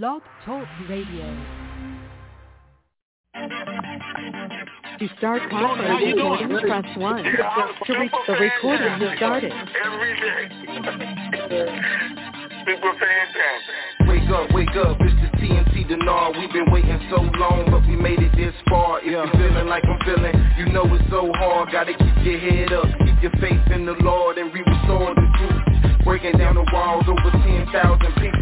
Blog Talk Radio. To start conference recording, press 1. To reach the recording has started. Every day. Super fantastic. Wake up, wake up, it's the TNT Denard. We've been waiting so long, but we made it this far. If you're feeling like I'm feeling, you know it's so hard. Gotta keep your head up, keep your faith in the Lord, and we restore the truth. Breaking down the walls, over 10,000 people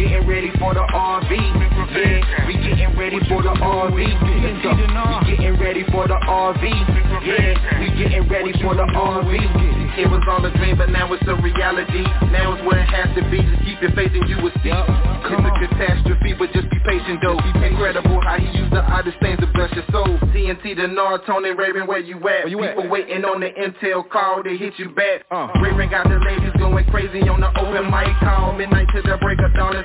Getting ready for the RV, yeah. We getting ready for the RV. We getting ready for the RV, yeah. We getting ready for the RV. It was all a dream, but now it's a reality. Now it's where it has to be. Just keep your faith and you will see. It's a catastrophe, but just be patient though. Incredible how he used the oddest things to bless your soul. TNT, Denard, Tony, Raven, where you at? Where you at? People waiting on the intel call to hit you back. Uh. Raven got the ladies going crazy on the open mic call. Midnight to the break of dawn is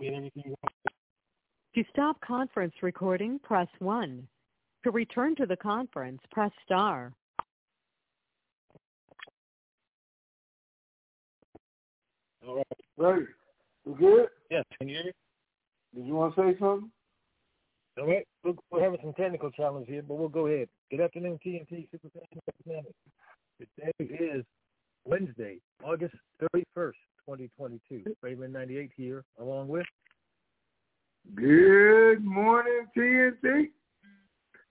Super fantastic. To stop conference recording, press 1. To return to the conference, press star. All right. Ready? You good? Yes, can you hear me? Did you want to say something? All right. We're, we're having some technical challenges here, but we'll go ahead. Good afternoon, TNT Super Fan. Today is Wednesday, August 31st, 2022. Raven 98 here, along with Good morning, TNT.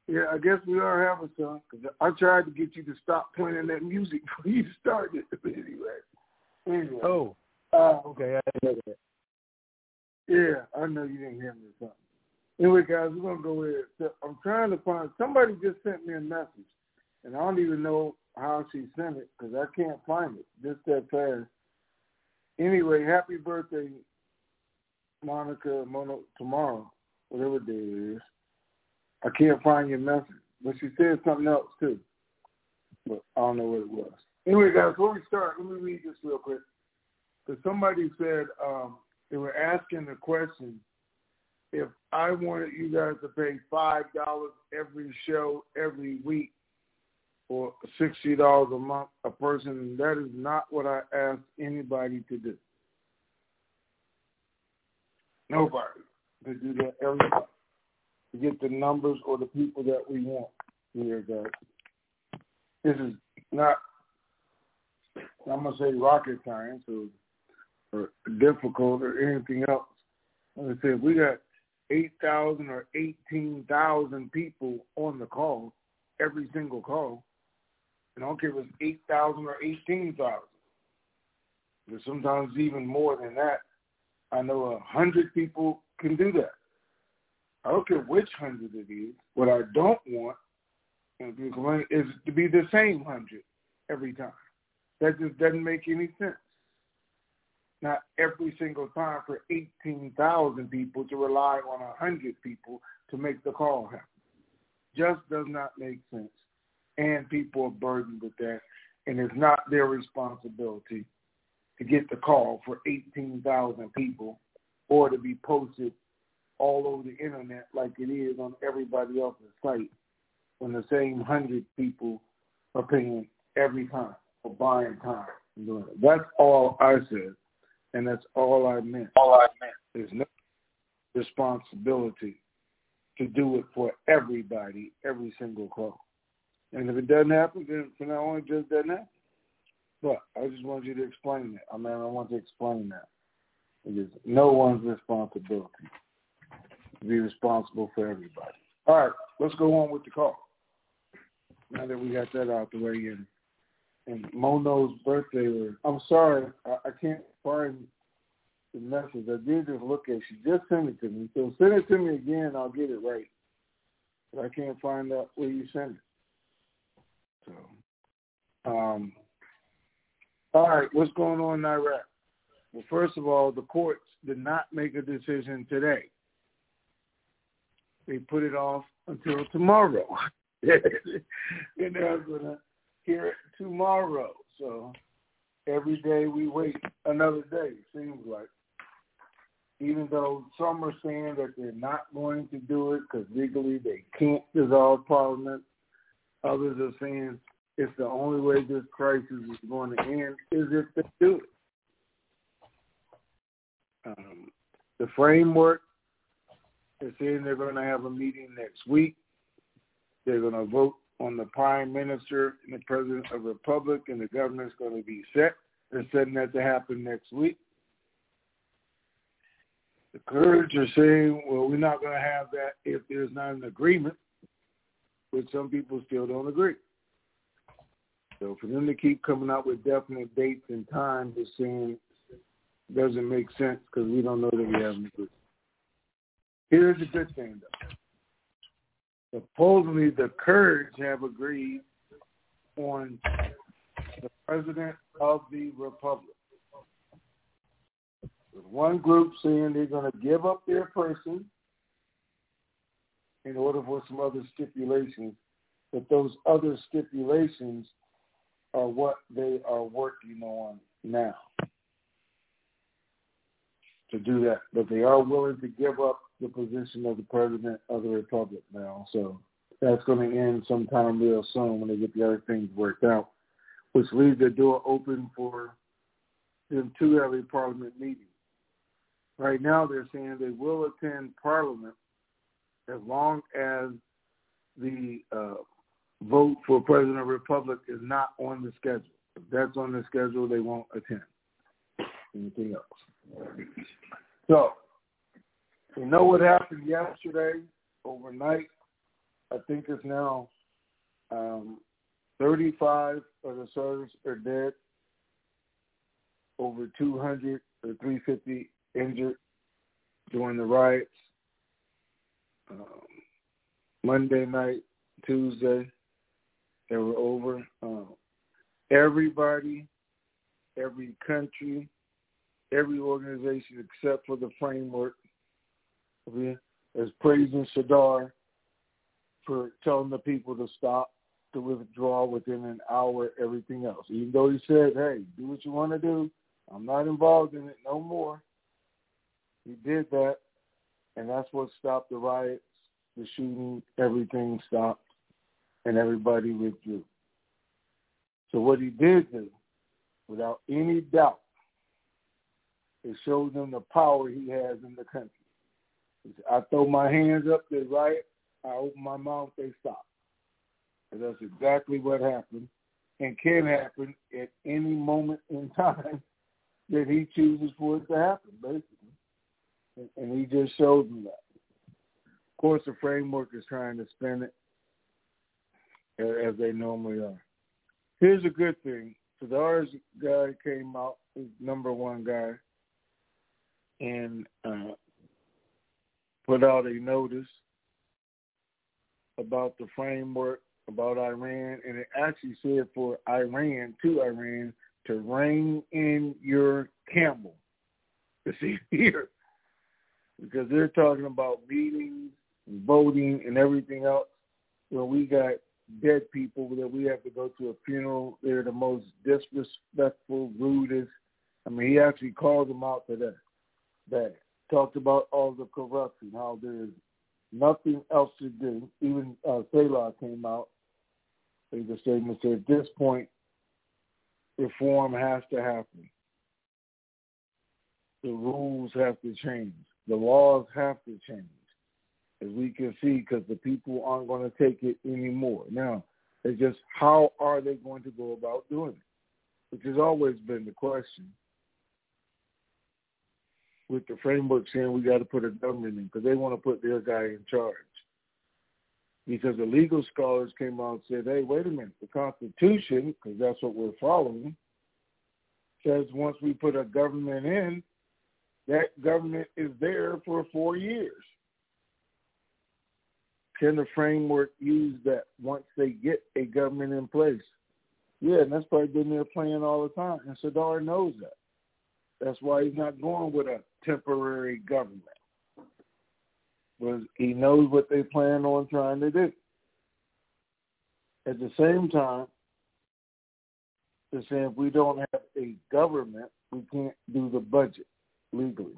Yeah, I guess we are having some. Cause I tried to get you to stop playing that music before you started. anyway. Anyway. Oh. Uh, Okay, I didn't know that. yeah, I know you didn't hear me or something. Anyway, guys, we're gonna go ahead. So I'm trying to find somebody just sent me a message, and I don't even know how she sent it because I can't find it just that fast. Anyway, happy birthday, Monica Mono tomorrow, whatever day it is. I can't find your message, but she said something else too, but I don't know what it was. Anyway, guys, before we start, let me read this real quick. Because somebody said um, they were asking the question if I wanted you guys to pay five dollars every show every week sixty dollars a month a person, that is not what I asked anybody to do. Nobody to do that every month to get the numbers or the people that we want here, guys. This is not I'm gonna say rocket science or, or difficult or anything else. Like I said, we got eight thousand or eighteen thousand people on the call, every single call. And I don't care if it's eight thousand or eighteen thousand. There's sometimes even more than that. I know a hundred people can do that. I don't care which hundred it is. What I don't want is to be the same hundred every time. That just doesn't make any sense. Not every single time for 18,000 people to rely on 100 people to make the call happen. Just does not make sense. And people are burdened with that. And it's not their responsibility to get the call for 18,000 people or to be posted all over the internet like it is on everybody else's site when the same 100 people are paying every time for buying time and doing it. That's all I said, and that's all I meant. All I meant. There's no responsibility to do it for everybody, every single call. And if it doesn't happen, then from now on, it just doesn't happen. But I just want you to explain that. I mean, I want to explain that. It is no one's responsibility to be responsible for everybody. All right, let's go on with the call. Now that we got that out the way, and and Mono's birthday was. I'm sorry, I, I can't find the message. I did just look at. it. She just sent it to me. So send it to me again. I'll get it right. But I can't find out where you sent it. So, um, all right, what's going on in Iraq? Well, first of all, the courts did not make a decision today. They put it off until tomorrow. and they're going to hear it tomorrow. So every day we wait another day, seems like. Even though some are saying that they're not going to do it because legally they can't dissolve Parliament, others are saying it's the only way this crisis is going to end is if they do it. Um, the framework is saying they're going to have a meeting next week. They're going to vote on the prime minister and the president of the republic, and the government's going to be set. They're setting that to happen next week. The Kurds are saying, well, we're not going to have that if there's not an agreement, which some people still don't agree. So for them to keep coming out with definite dates and times is saying doesn't make sense because we don't know that we have an. Here's the good thing, though supposedly the Kurds have agreed on the president of the republic. With one group saying they're going to give up their person in order for some other stipulations, but those other stipulations are what they are working on now to do that. But they are willing to give up the position of the president of the republic now. So that's going to end sometime real soon when they get the other things worked out, which leaves the door open for them to have a parliament meeting. Right now, they're saying they will attend parliament as long as the uh, vote for president of the republic is not on the schedule. If that's on the schedule, they won't attend. Anything else? So we know what happened yesterday, overnight. I think it's now um, 35 of the soldiers are dead, over 200 or 350 injured during the riots. Um, Monday night, Tuesday, they were over. Um, everybody, every country, every organization except for the framework is praising Sadr for telling the people to stop, to withdraw within an hour, everything else. Even though he said, hey, do what you want to do. I'm not involved in it no more. He did that, and that's what stopped the riots, the shooting, everything stopped, and everybody withdrew. So what he did do, without any doubt, it shows them the power he has in the country. I throw my hands up, they riot. I open my mouth, they stop. And that's exactly what happened and can happen at any moment in time that he chooses for it to happen, basically. And he just showed them that. Of course, the framework is trying to spin it as they normally are. Here's a good thing. Sadr's guy came out, number one guy, and uh, put out a notice about the framework about Iran, and it actually said for Iran to Iran to rein in your camel. See here, because they're talking about meetings and voting and everything else. When we got dead people that we have to go to a funeral, they're the most disrespectful, rudest. I mean, he actually called them out for that. Talked about all the corruption, how there's nothing else to do. Even uh, came out. The statement said, at this point, reform has to happen. The rules have to change. The laws have to change, as we can see, because the people aren't going to take it anymore. Now, it's just how are they going to go about doing it, which has always been the question. With the framework saying we got to put a government in because they want to put their guy in charge. Because the legal scholars came out and said, hey, wait a minute, the Constitution, because that's what we're following, says once we put a government in, that government is there for four years. Can the framework use that once they get a government in place? Yeah, and that's probably been their plan all the time. And Sadr knows that. That's why he's not going with a temporary government. Because he knows what they plan on trying to do. At the same time, they're saying if we don't have a government, we can't do the budget legally.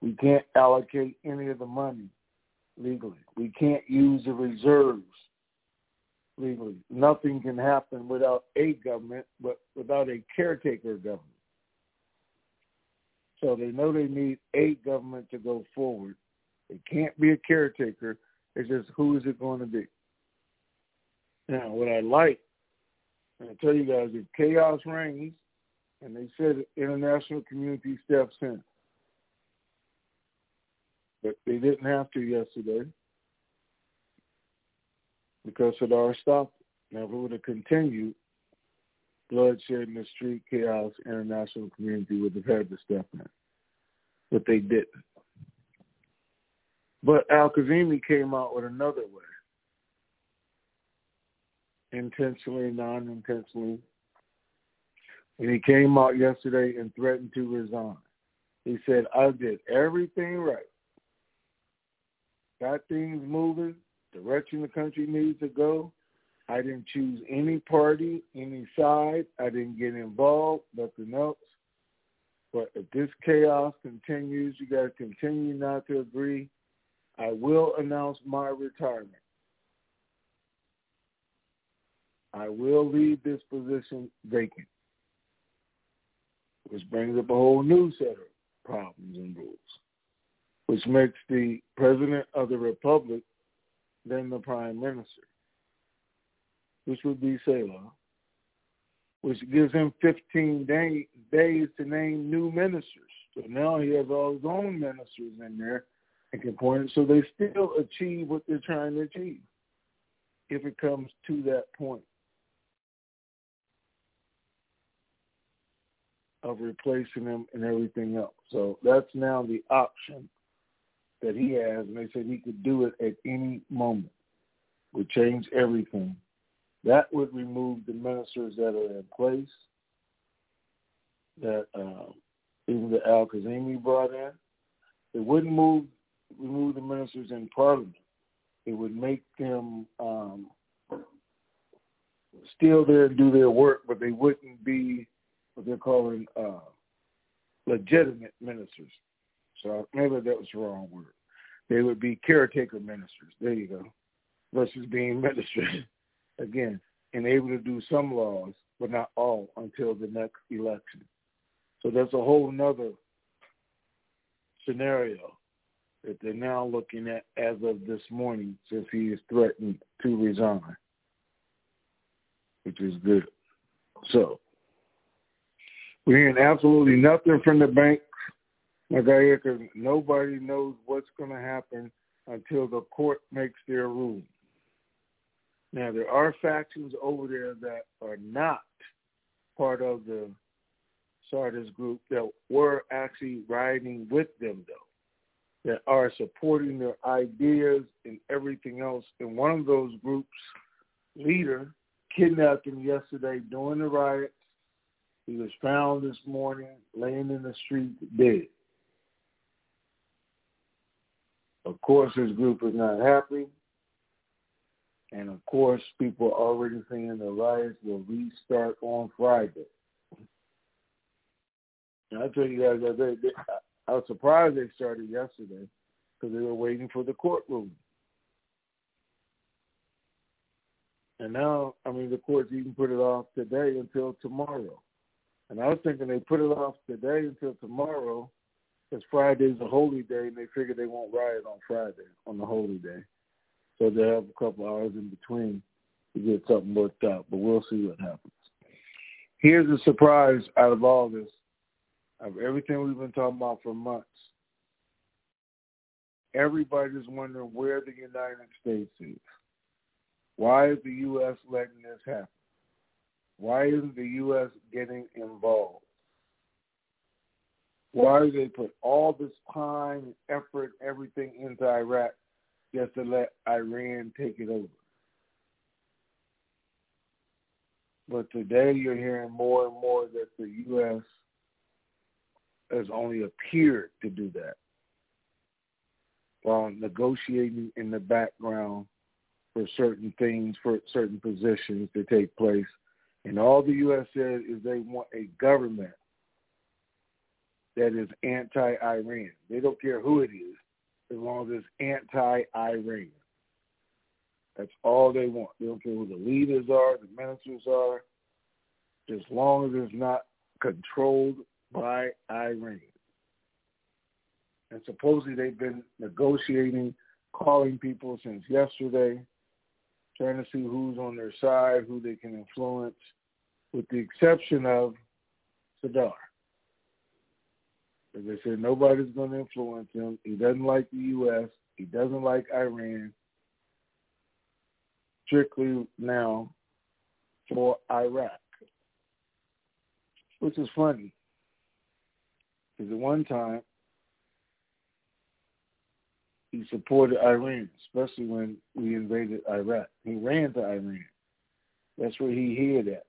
We can't allocate any of the money legally. We can't use the reserves legally. Nothing can happen without a government, but without a caretaker government. So they know they need a government to go forward. It can't be a caretaker. It's just who is it going to be? Now, what I like, and I tell you guys, if chaos reigns, and they said international community steps in, but they didn't have to yesterday because Sadr stopped. Now, if it would have continued, bloodshed in the street, chaos, international community would have had to step in. But they didn't. But Al Kazemi came out with another way. Intentionally, non intentionally. And he came out yesterday and threatened to resign. He said, I did everything right. Got things moving, direction the country needs to go. I didn't choose any party, any side. I didn't get involved, nothing else. But if this chaos continues, you got to continue not to agree. I will announce my retirement. I will leave this position vacant, which brings up a whole new set of problems and rules, which makes the president of the republic then the prime minister, which would be Salih, which gives him 15 day, days to name new ministers. So now he has all his own ministers in there and can point. So they still achieve what they're trying to achieve if it comes to that point of replacing them and everything else. So that's now the option that he has, and they said he could do it at any moment, would change everything. That would remove the ministers that are in place that uh, even the Al Kazemi brought in. It wouldn't move remove the ministers in Parliament. It would make them um, still there and do their work, but they wouldn't be what they're calling uh, legitimate ministers. So maybe that was the wrong word. They would be caretaker ministers. There you go. Versus being ministers. Again, and able to do some laws, but not all until the next election. So that's a whole nother scenario that they're now looking at as of this morning since he is threatened to resign, which is good. So we're hearing absolutely nothing from the bank, because nobody knows what's going to happen until the court makes their ruling. Now, there are factions over there that are not part of the Sadrist group that were actually riding with them, though, that are supporting their ideas and everything else. And one of those groups' leader kidnapped him yesterday during the riots. He was found this morning laying in the street dead. Of course, his group is not happy. And of course, people are already saying the riots will restart on Friday. And I tell you guys I was surprised they started yesterday because they were waiting for the courtroom. And now, I mean, the courts even put it off today until tomorrow. And I was thinking they put it off today until tomorrow because Friday's a holy day, and they figure they won't riot on Friday on the holy day. So they have a couple hours in between to get something worked out. But we'll see what happens. Here's a surprise out of all this of everything we've been talking about for months. Everybody's wondering where the United States is. Why is the U.S. letting this happen? Why isn't the U.S. getting involved? Why do they put all this time, effort, everything into Iraq just to let Iran take it over? But today you're hearing more and more that the U.S has only appeared to do that while negotiating in the background for certain things, for certain positions to take place. And all the U.S. said is they want a government that is anti-Iran. They don't care who it is, as long as it's anti-Iran. That's all they want. They don't care who the leaders are, the ministers are, as long as it's not controlled by Iran. And supposedly they've been negotiating, calling people since yesterday, trying to see who's on their side, who they can influence, with the exception of Sadr. They said, nobody's going to influence him. He doesn't like the U.S. He doesn't like Iran. Strictly now for Iraq, which is funny because at one time he supported Iran, especially when we invaded Iraq. He ran to Iran. That's where he hid at.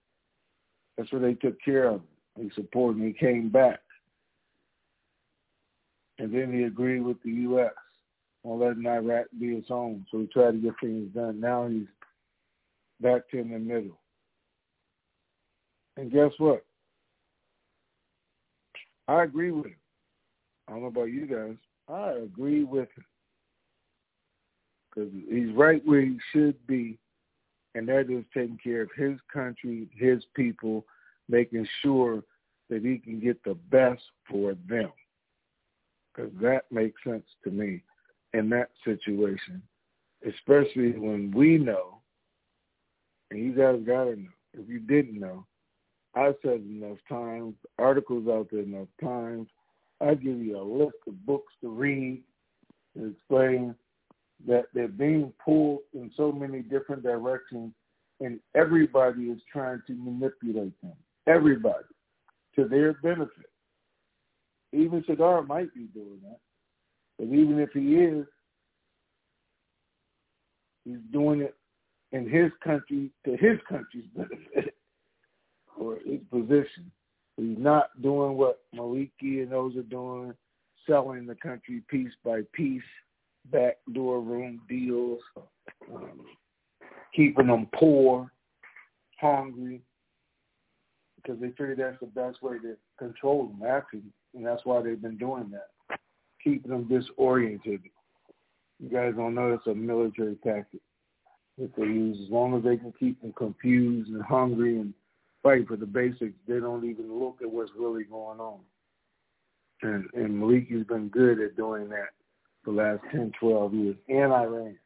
That's where they took care of him. He supported him. He came back. And then he agreed with the U.S. on letting Iraq be its own. So he tried to get things done. Now he's back in the middle. And guess what? I agree with him. I don't know about you guys. I agree with him because he's right where he should be, and that is taking care of his country, his people, making sure that he can get the best for them. Because that makes sense to me in that situation, especially when we know, and you guys got to know, if you didn't know, I said enough times, articles out there enough times. I give you a list of books to read and explain that they're being pulled in so many different directions, and everybody is trying to manipulate them. Everybody to their benefit. Even Sadr might be doing that. But even if he is, he's doing it in his country to his country's benefit or his position. He's not doing what Maliki and those are doing, selling the country piece by piece, backdoor room deals, um, keeping them poor, hungry, because they figure that's the best way to control them, actually, and that's why they've been doing that, keeping them disoriented. You guys don't know it's a military tactic that they use. As long as they can keep them confused and hungry and fight for the basics, they don't even look at what's really going on. And and Maliki's been good at doing that the last 10, 12 years, and Iran,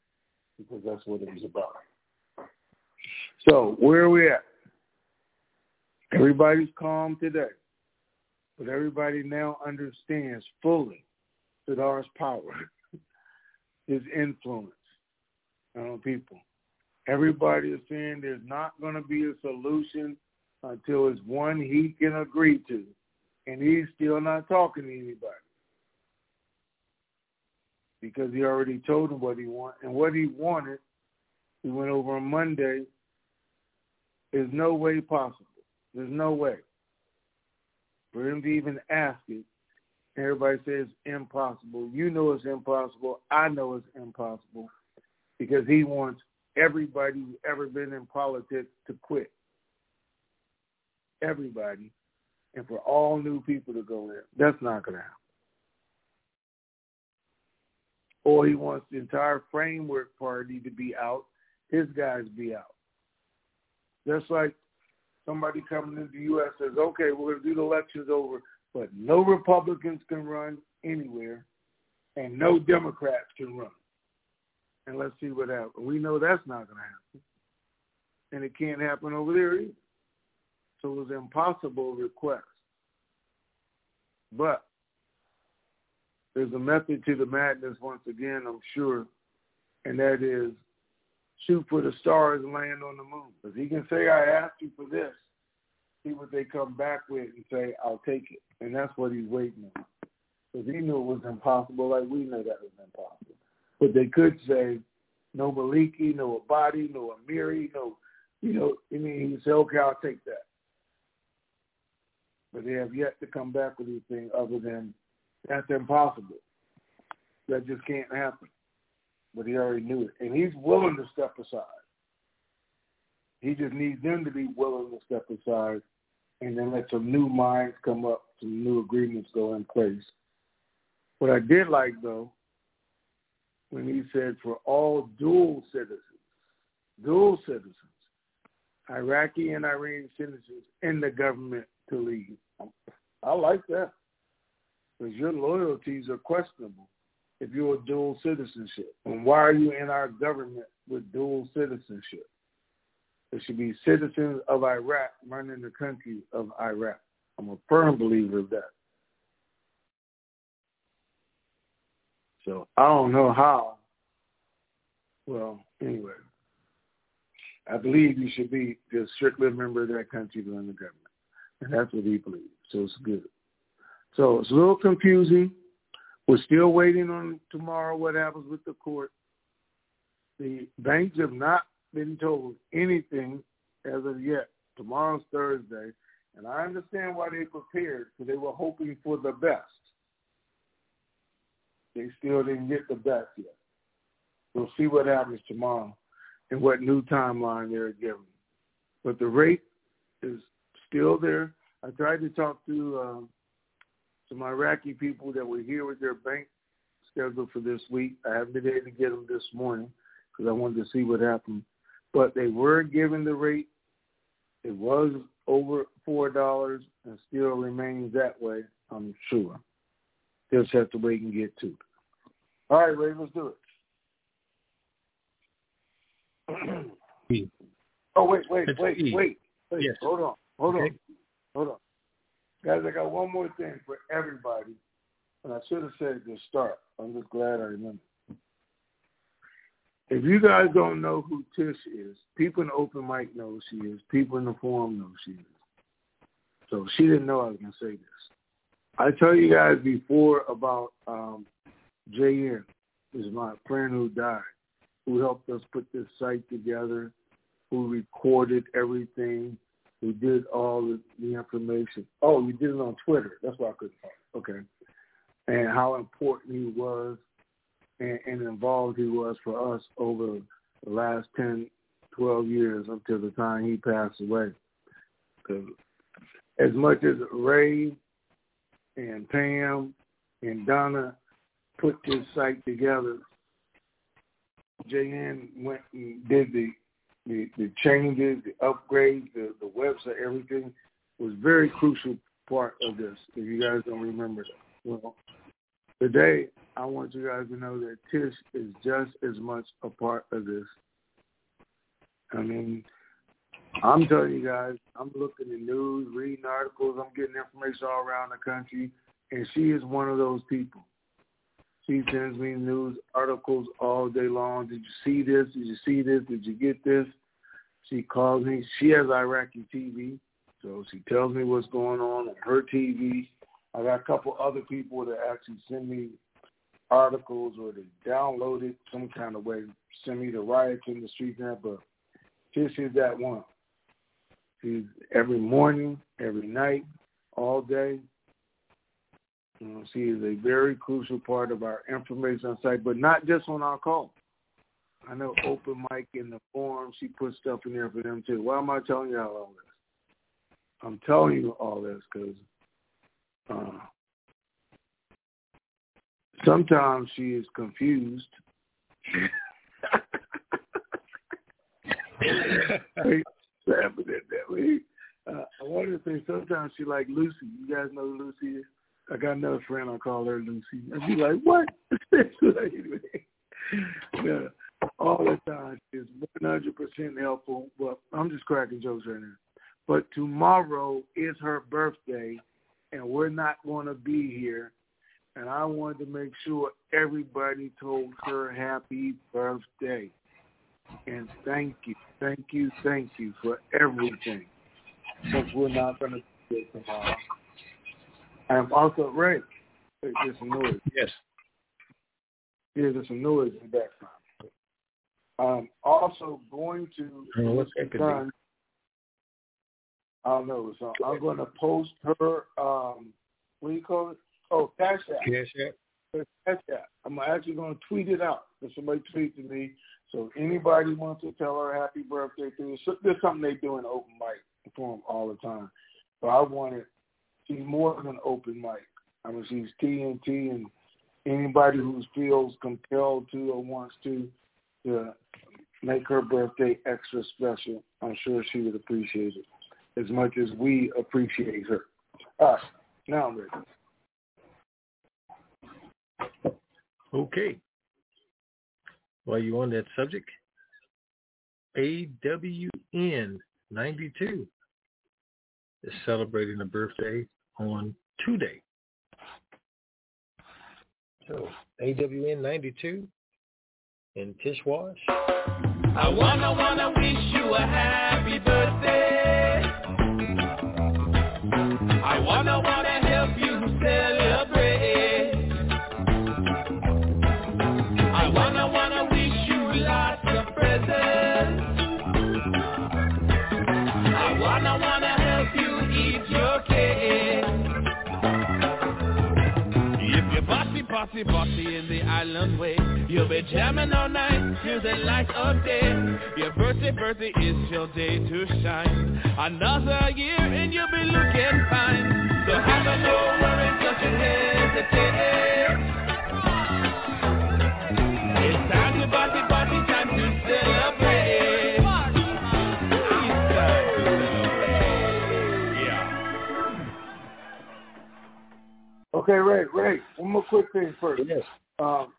because that's what it was about. So where are we at? Everybody's calm today, but everybody now understands fully Sadr's power, his influence on people. Everybody is saying there's not going to be a solution until it's one he can agree to, and he's still not talking to anybody because he already told him what he wanted, and what he wanted, he went over on Monday, is no way possible. There's no way for him to even ask it. Everybody says impossible. You know it's impossible. I know it's impossible because he wants everybody who's ever been in politics to quit. Everybody. And for all new people to go in. That's not going to happen. Or he wants the entire framework party to be out, his guys be out. Just like somebody coming into the U.S. says, okay, we're going to do the elections over, but no Republicans can run anywhere and no Democrats can run. And let's see what happens. We know that's not going to happen. And it can't happen over there either. So it was an impossible request. But there's a method to the madness once again, I'm sure, and that is shoot for the stars and land on the moon. Because he can say, I asked you for this. See what they come back with and say, I'll take it. And that's what he's waiting on. Because he knew it was impossible, like we know that was impossible. But they could say, no Maliki, no Abadi, no Amiri, no, you know, I mean, he say, okay, I'll take that. But they have yet to come back with anything other than that's impossible. That just can't happen but he already knew it. And he's willing to step aside. He just needs them to be willing to step aside and then let some new minds come up, some new agreements go in place. What I did like, though, when he said for all dual citizens, dual citizens, Iraqi and Iranian citizens in the government to leave. I like that because your loyalties are questionable if you're a dual citizenship? And why are you in our government with dual citizenship? There should be citizens of Iraq running the country of Iraq. I'm a firm believer of that. So I don't know how. Well, anyway, I believe you should be just strictly a member of that country to run the government. And that's what he believes. So it's good. So it's a little confusing we're still waiting on tomorrow what happens with the court. The banks have not been told anything as of yet. Tomorrow's Thursday, and I understand why they prepared because they were hoping for the best. They still didn't get the best yet. We'll see what happens tomorrow and what new timeline they're given. But the rate is still there. I tried to talk to um, some Iraqi people that were here with their bank scheduled for this week. I haven't been able to get them this morning because I wanted to see what happened. But they were given the rate. It was over four dollars and still remains that way. I'm sure. Just have to wait and get to it. All right, Ray, let's do it. oh wait, wait, wait, wait, wait. Yes. Hold on, hold okay. on, hold on. Guys, I got one more thing for everybody, and I should have said at the start. I'm just glad I remember. If you guys don't know who Tish is, people in the open mic know who she is. People in the forum know who she is. So she didn't know I was going to say this. I tell you guys before about um, JN is my friend who died, who helped us put this site together, who recorded everything, who did all the, the information. Oh, you did it on Twitter. That's why I couldn't find it. Okay. And how important he was and, and involved he was for us over the last 10, 12 years until the time he passed away. Because as much as Ray and Pam and Donna put this site together, JN went and did the the, the changes, the upgrades, the, the website, everything was very crucial part of this. If you guys don't remember that, well, today I want you guys to know that Tish is just as much a part of this. I mean, I'm telling you guys, I'm looking at news, reading articles, I'm getting information all around the country, and she is one of those people. She sends me news articles all day long. Did you see this? Did you see this? Did you get this? She calls me. She has Iraqi TV, so she tells me what's going on on her TV. I got a couple other people that actually send me articles or they download it some kind of way, send me the riots in the streets now, but this is that one. She's every morning, every night, all day. She is a very crucial part of our information site, but not just on our call. I know open mic in the forum, she puts stuff in there for them too. Why am I telling you all this? I'm telling you all this because uh, sometimes she is confused. Uh, I wanted to say sometimes she like Lucy. You guys know who Lucy is? I got another friend. I call her Lucy. And she's like, what? yeah, all the time. She's 100% helpful. But I'm just cracking jokes right now. But tomorrow is her birthday, and we're not going to be here. And I wanted to make sure everybody told her happy birthday. And thank you, thank you, thank you for everything. Because we're not going to do it tomorrow. I'm also right. There's some noise. Yes. Yeah, there's some noise in the background. I'm also going to I don't know what that could done, I don't know. So I'm going to post her. Um, what do you call it? Oh, Cash App. Cash App. Cash App. I'm actually going to tweet it out. If somebody tweets to me, so anybody wants to tell her happy birthday you, there's something they do in open mic for them all the time. So I wanted she's more than open mic. I mean, she's TNT, and anybody who feels compelled to or wants to to make her birthday extra special, I'm sure she would appreciate it as much as we appreciate her. Right, now I'm. Okay. While you're on that subject, AWN 92 is celebrating a birthday on today. So AWN 92 in Tishwash. I wanna wanna wish you a happy birthday. I wanna wanna bossy, bossy in the island way, you'll be jamming all night till the light of day. Your birthday, birthday is your day to shine. Another year and you'll be looking fine. So have a no worries, don't you hesitate. It's time to party, Okay, Ray, Ray, one more quick thing first. Yes. Um,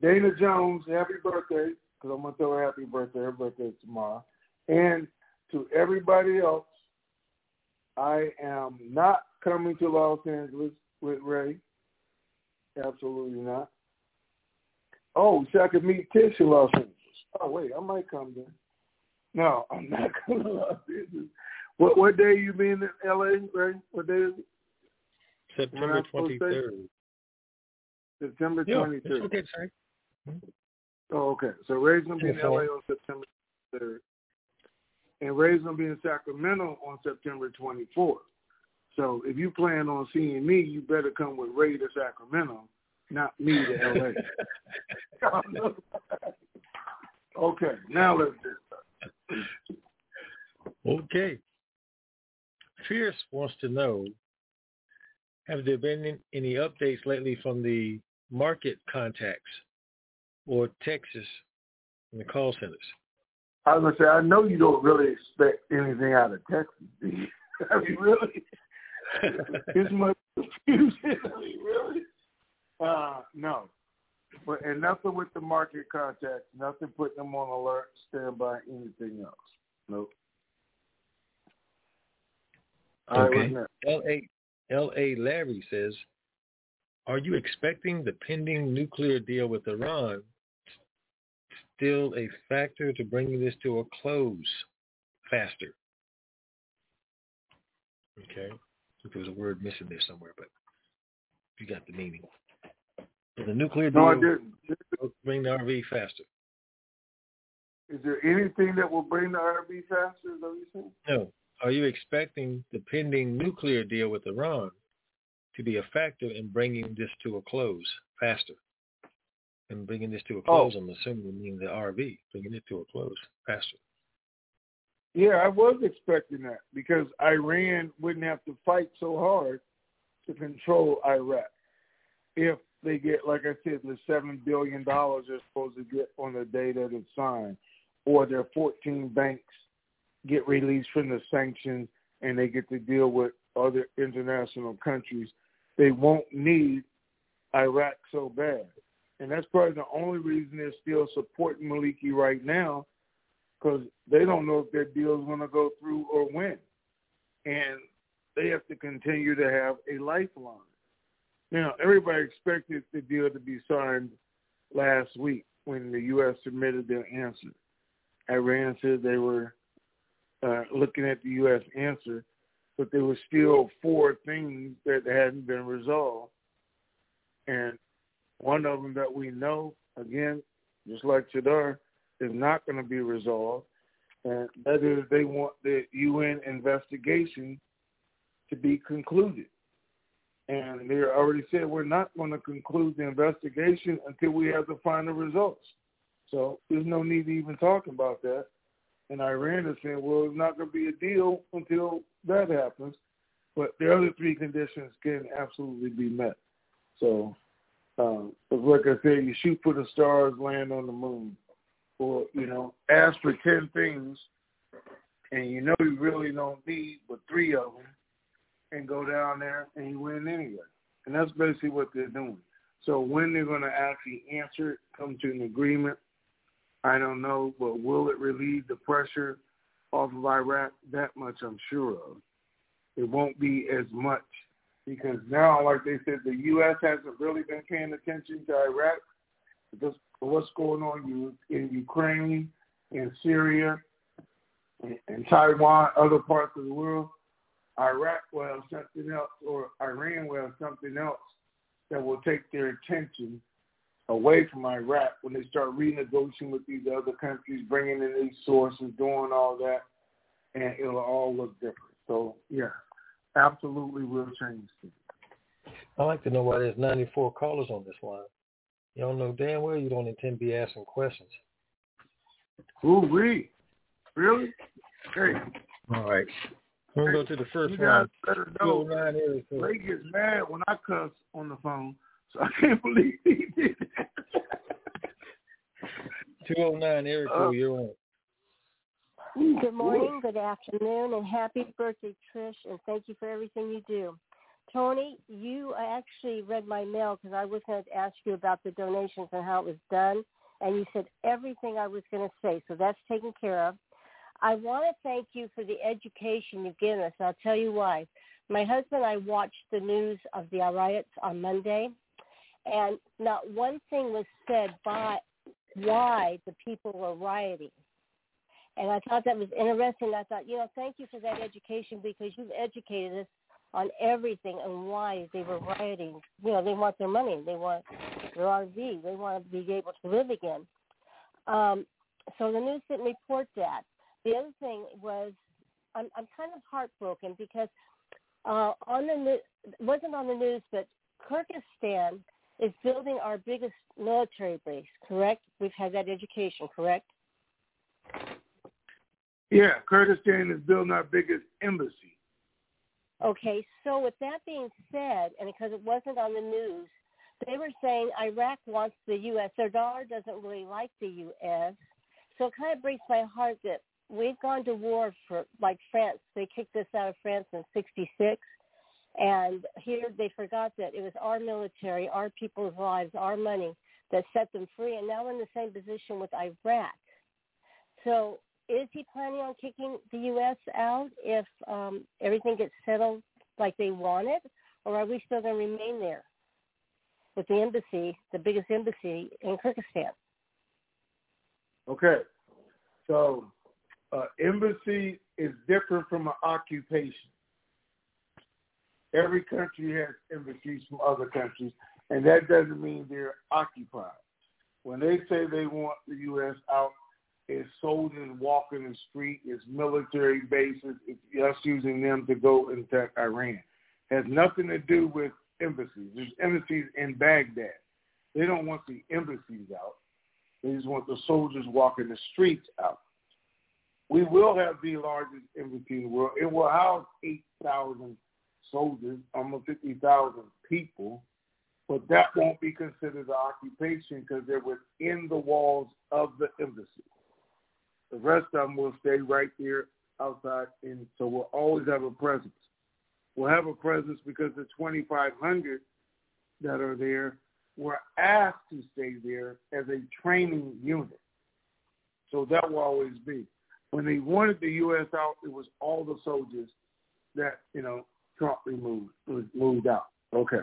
Dana Jones, happy birthday, because I'm going to tell her happy birthday. Her birthday tomorrow. And to everybody else, I am not coming to Los Angeles with Ray. Absolutely not. Oh, so I could meet Tish in Los Angeles. Oh, wait, I might come there. No, I'm not coming to Los Angeles. What what day you being in L.A., Ray? What day is it? September supposed to 23rd. September Yeah, it's okay, sorry. Oh, okay. So Ray's gonna be in LA on September third, and Ray's gonna be in Sacramento on September twenty fourth. So if you plan on seeing me, you better come with Ray to Sacramento, not me to LA. okay, now let's do Okay. Fierce wants to know, have there been any updates lately from the market contacts or Texas in the call centers? I was gonna say, I know you don't really expect anything out of Texas, do you? I mean, really? It's much confusion. I mean, really? Uh, no. But and nothing with the market contacts, nothing putting them on alert, standby, anything else. Nope. All right, Okay. what's next? L.A. L.A. Larry says, are you expecting the pending nuclear deal with Iran still a factor to bringing this to a close faster? Okay. If there was a word missing there somewhere, but you got the meaning. So the nuclear deal No, I didn't. will bring the RV faster. Is there anything that will bring the RV faster? Is that what you? No. Are you expecting the pending nuclear deal with Iran to be a factor in bringing this to a close faster? And bringing this to a oh. close, oh. I'm assuming you mean the RV, bringing it to a close faster. Yeah, I was expecting that because Iran wouldn't have to fight so hard to control Iraq if they get, like I said, the seven billion dollars they're supposed to get on the day that it's signed, or their 14 banks get released from the sanctions and they get to deal with other international countries. They won't need Iraq so bad, and that's probably the only reason they're still supporting Maliki right now because they don't know if their deal is going to go through or when. And they have to continue to have a lifeline. Now, everybody expected the deal to be signed last week when the U.S. submitted their answer. Iran said they were uh, looking at the U.S. answer, but there were still four things that hadn't been resolved. And one of them that we know, again, just like Chadar, is not going to be resolved, and that is they want the UN investigation to be concluded. And they already said we're not going to conclude the investigation until we have the final results. So there's no need to even talk about that. And Iran is saying, well, it's not going to be a deal until that happens. But the other three conditions can absolutely be met. So, um, like I said, you shoot for the stars, land on the moon or you know ask for ten things and you know you really don't need but three of them and go down there and you win anyway and that's basically what they're doing so when they're going to actually answer it come to an agreement i don't know but will it relieve the pressure off of iraq? That much i'm sure of. It won't be as much because now like they said the us hasn't really been paying attention to iraq. Of what's going on in Ukraine, in Syria, in Taiwan, other parts of the world. Iraq will have something else, or Iran will have something else that will take their attention away from Iraq when they start renegotiating with these other countries, bringing in these sources, doing all that, and it'll all look different. So, yeah, absolutely will change. I'd like to know why there's 94 callers on this line. Y'all know damn well you don't intend to be asking questions. Ooh, we really? Hey, All right. We're going to go to the first you guys one. better know. 209 area code. Ray gets mad when I cuss on the phone, so I can't believe he did that. 209 area Uh, you're on. Good morning, good afternoon, and happy birthday, Trish, and thank you for everything you do. Tony, you actually read my mail because I was going to ask you about the donations and how it was done, and you said everything I was going to say, so that's taken care of. I want to thank you for the education you've given us, and I'll tell you why. My husband and I watched the news of the riots on Monday, and not one thing was said by why the people were rioting. And I thought that was interesting. I thought, you know, thank you for that education because you've educated us on everything and why they were rioting. You know, they want their money. They want their RV. They want to be able to live again. Um, so the news didn't report that. The other thing was, I'm, I'm kind of heartbroken because uh, on the it wasn't on the news, but Kurdistan is building our biggest military base. Correct? We've had that education. Correct? Yeah, Kurdistan is building our biggest embassy. Okay, so with that being said, and because it wasn't on the news, they were saying Iraq wants the U.S. Sadr doesn't really like the U.S. So it kind of breaks my heart that we've gone to war for like France. They kicked us out of France in '66, and here they forgot that it was our military, our people's lives, our money that set them free, and now we're in the same position with Iraq. So is he planning on kicking the U.S. out if um, everything gets settled like they want it, or are we still going to remain there with the embassy, the biggest embassy in Kurdistan? Okay, so uh, embassy is different from an occupation. Every country has embassies from other countries, and that doesn't mean they're occupied. When they say they want the U.S. out, it's soldiers walking the street, it's military bases, it's us using them to go and attack Iran. It has nothing to do with embassies. There's embassies in Baghdad. They don't want the embassies out. They just want the soldiers walking the streets out. We will have the largest embassy in the world. It will house 8,000 soldiers, almost 50,000 people, but that won't be considered an occupation because they're within the walls of the embassy. The rest of them will stay right there outside, and so we'll always have a presence. We'll have a presence because the 2,500 that are there were asked to stay there as a training unit. So that will always be. When they wanted the U.S. out, it was all the soldiers that, you know, Trump removed, moved out. Okay.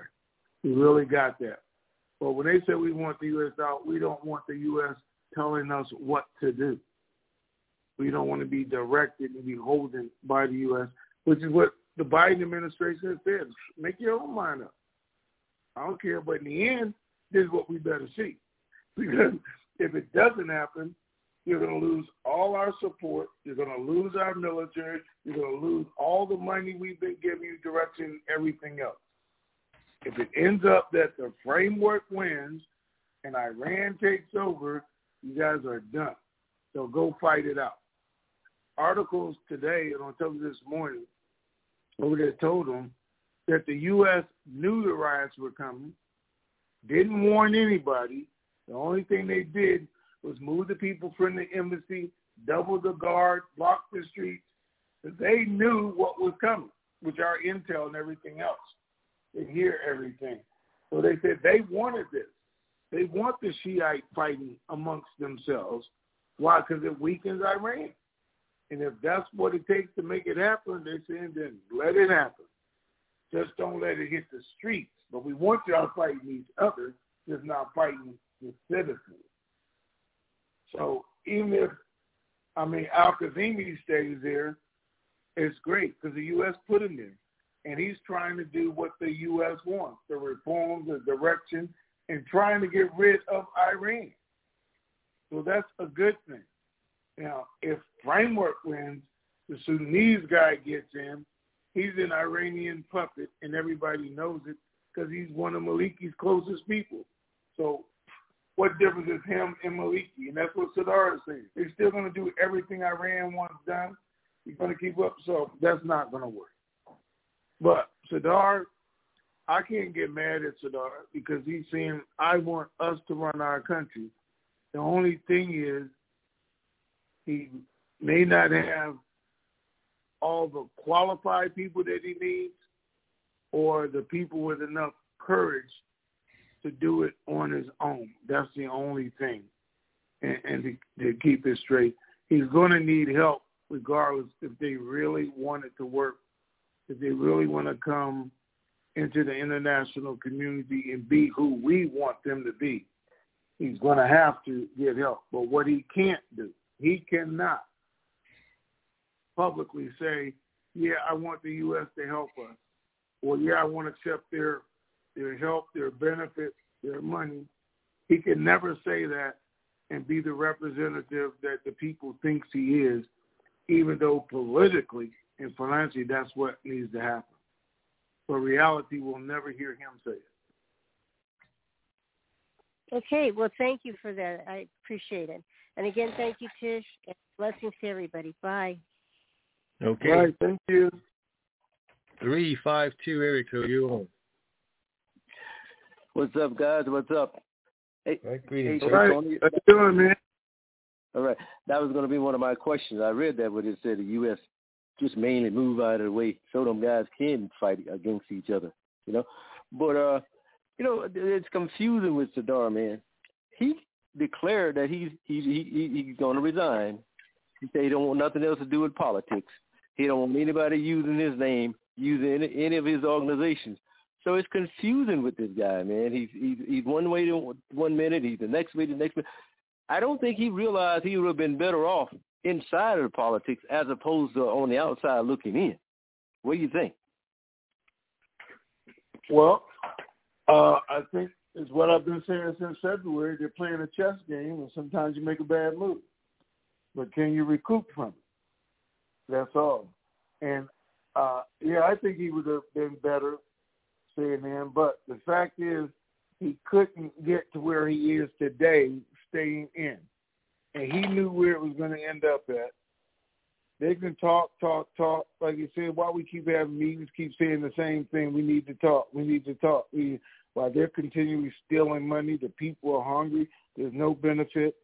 We really got that. But when they say we want the U.S. out, we don't want the U.S. telling us what to do. We don't want to be directed and beholden by the U.S., which is what the Biden administration has said. Make your own mind up. I don't care, but in the end, this is what we better see. Because if it doesn't happen, you're going to lose all our support. You're going to lose our military. You're going to lose all the money we've been giving you, direction, everything else. If it ends up that the framework wins and Iran takes over, you guys are done. So go fight it out. Articles today and on television this morning over there told them that the U.S. knew the riots were coming didn't warn anybody. The only thing they did was move the people from the embassy, double the guard, block the streets. They knew what was coming, which our intel and everything else. They hear everything. So they said they wanted this. They want the Shiite fighting amongst themselves. Why? Because it weakens Iran. And if that's what it takes to make it happen, they say then let it happen. Just don't let it hit the streets. But we want y'all fighting each other, just not fighting the citizens. So even if, I mean, Al-Kazemi stays there, it's great because the U.S. put him there. And he's trying to do what the U.S. wants, the reforms, the direction, and trying to get rid of Iran. So that's a good thing. Now, if Framework wins, the Sudanese guy gets in, he's an Iranian puppet, and everybody knows it because he's one of Maliki's closest people. So what difference is him and Maliki? And that's what Sadr is saying. They're still going to do everything Iran wants done. He's going to keep up. So that's not going to work. But Sadr, I can't get mad at Sadr because he's saying, I want us to run our country. The only thing is he may not have all the qualified people that he needs, or the people with enough courage to do it on his own. That's the only thing. And, and to, to keep it straight, he's going to need help regardless if they really want it to work, if they really want to come into the international community and be who we want them to be. He's going to have to get help. But what he can't do, he cannot publicly say, yeah, I want the U.S. to help us well, yeah, I want to accept their their help, their benefits, their money, he can never say that and be the representative that the people thinks he is, even though politically and financially that's what needs to happen. But reality will never hear him say it. Okay, well, thank you for that. I appreciate it. And again, thank you, Tish. And blessings to everybody. Bye. Okay. All right, thank you. Three five two Eric, so you on. What's up, guys? What's up? Hey, Right, greetings. hey, All right, Tony. how you doing, man? All right. That was going to be one of my questions. I read that where it said the U.S. just mainly move out of the way so them guys can fight against each other, you know. But, uh, you know, it's confusing with Sadr, man. He declared that he's he's he, he's going to resign. He said he don't want nothing else to do with politics. He don't want anybody using his name, using any, any of his organizations. So it's confusing with this guy, man. He's he's he's one way to one minute, he's the next way the next minute. I don't think he realized he would have been better off inside of the politics as opposed to on the outside looking in. What do you think? Well, uh, I think it's what I've been saying since February. They're playing a chess game, and sometimes you make a bad move. But can you recoup from it? That's all. And uh, yeah, I think he would have been better staying in. But the fact is, he couldn't get to where he is today staying in, and he knew where it was going to end up at. They can talk, talk, talk. Like you said, why we keep having meetings, keep saying the same thing. We need to talk. We need to talk. We, while they're continually stealing money, the people are hungry. There's no benefit.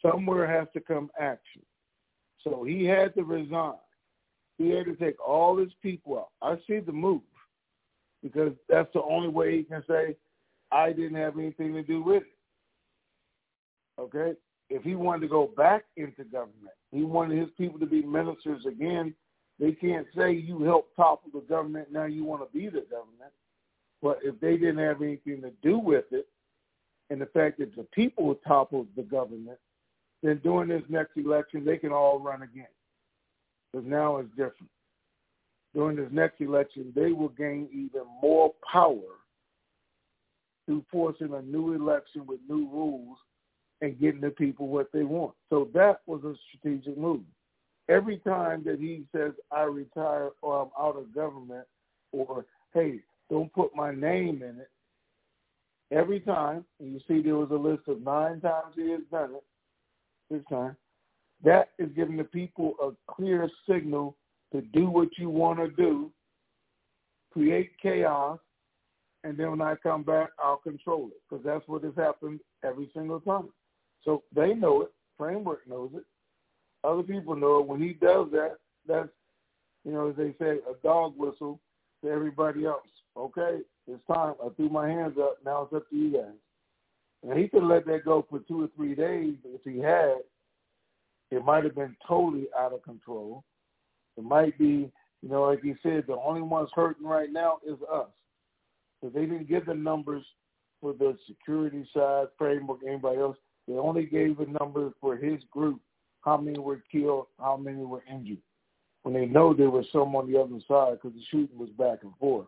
Somewhere has to come action. So he had to resign. He had to take all his people out. I see the move because that's the only way he can say, I didn't have anything to do with it. Okay? If he wanted to go back into government, he wanted his people to be ministers again. They can't say you helped topple the government, now you want to be the government. But if they didn't have anything to do with it, and the fact that the people toppled the government, then during this next election, they can all run again. Because now it's different. During this next election, they will gain even more power through forcing a new election with new rules and getting the people what they want. So that was a strategic move. Every time that he says, I retire or I'm out of government or, hey, don't put my name in it, every time, and you see there was a list of nine times he has done it this time, that is giving the people a clear signal to do what you want to do, create chaos, and then when I come back, I'll control it because that's what has happened every single time. So they know it. Framework knows it. Other people know it. When he does that, that's, you know, as they say, a dog whistle to everybody else. Okay, it's time. I threw my hands up. Now it's up to you guys. And he could let that go for two or three days if he had. It might have been totally out of control. It might be, you know, like you said, the only ones hurting right now is us. Because they didn't give the numbers for the security side, framework, anybody else. They only gave the numbers for his group, how many were killed, how many were injured. When they know there was some on the other side because the shooting was back and forth,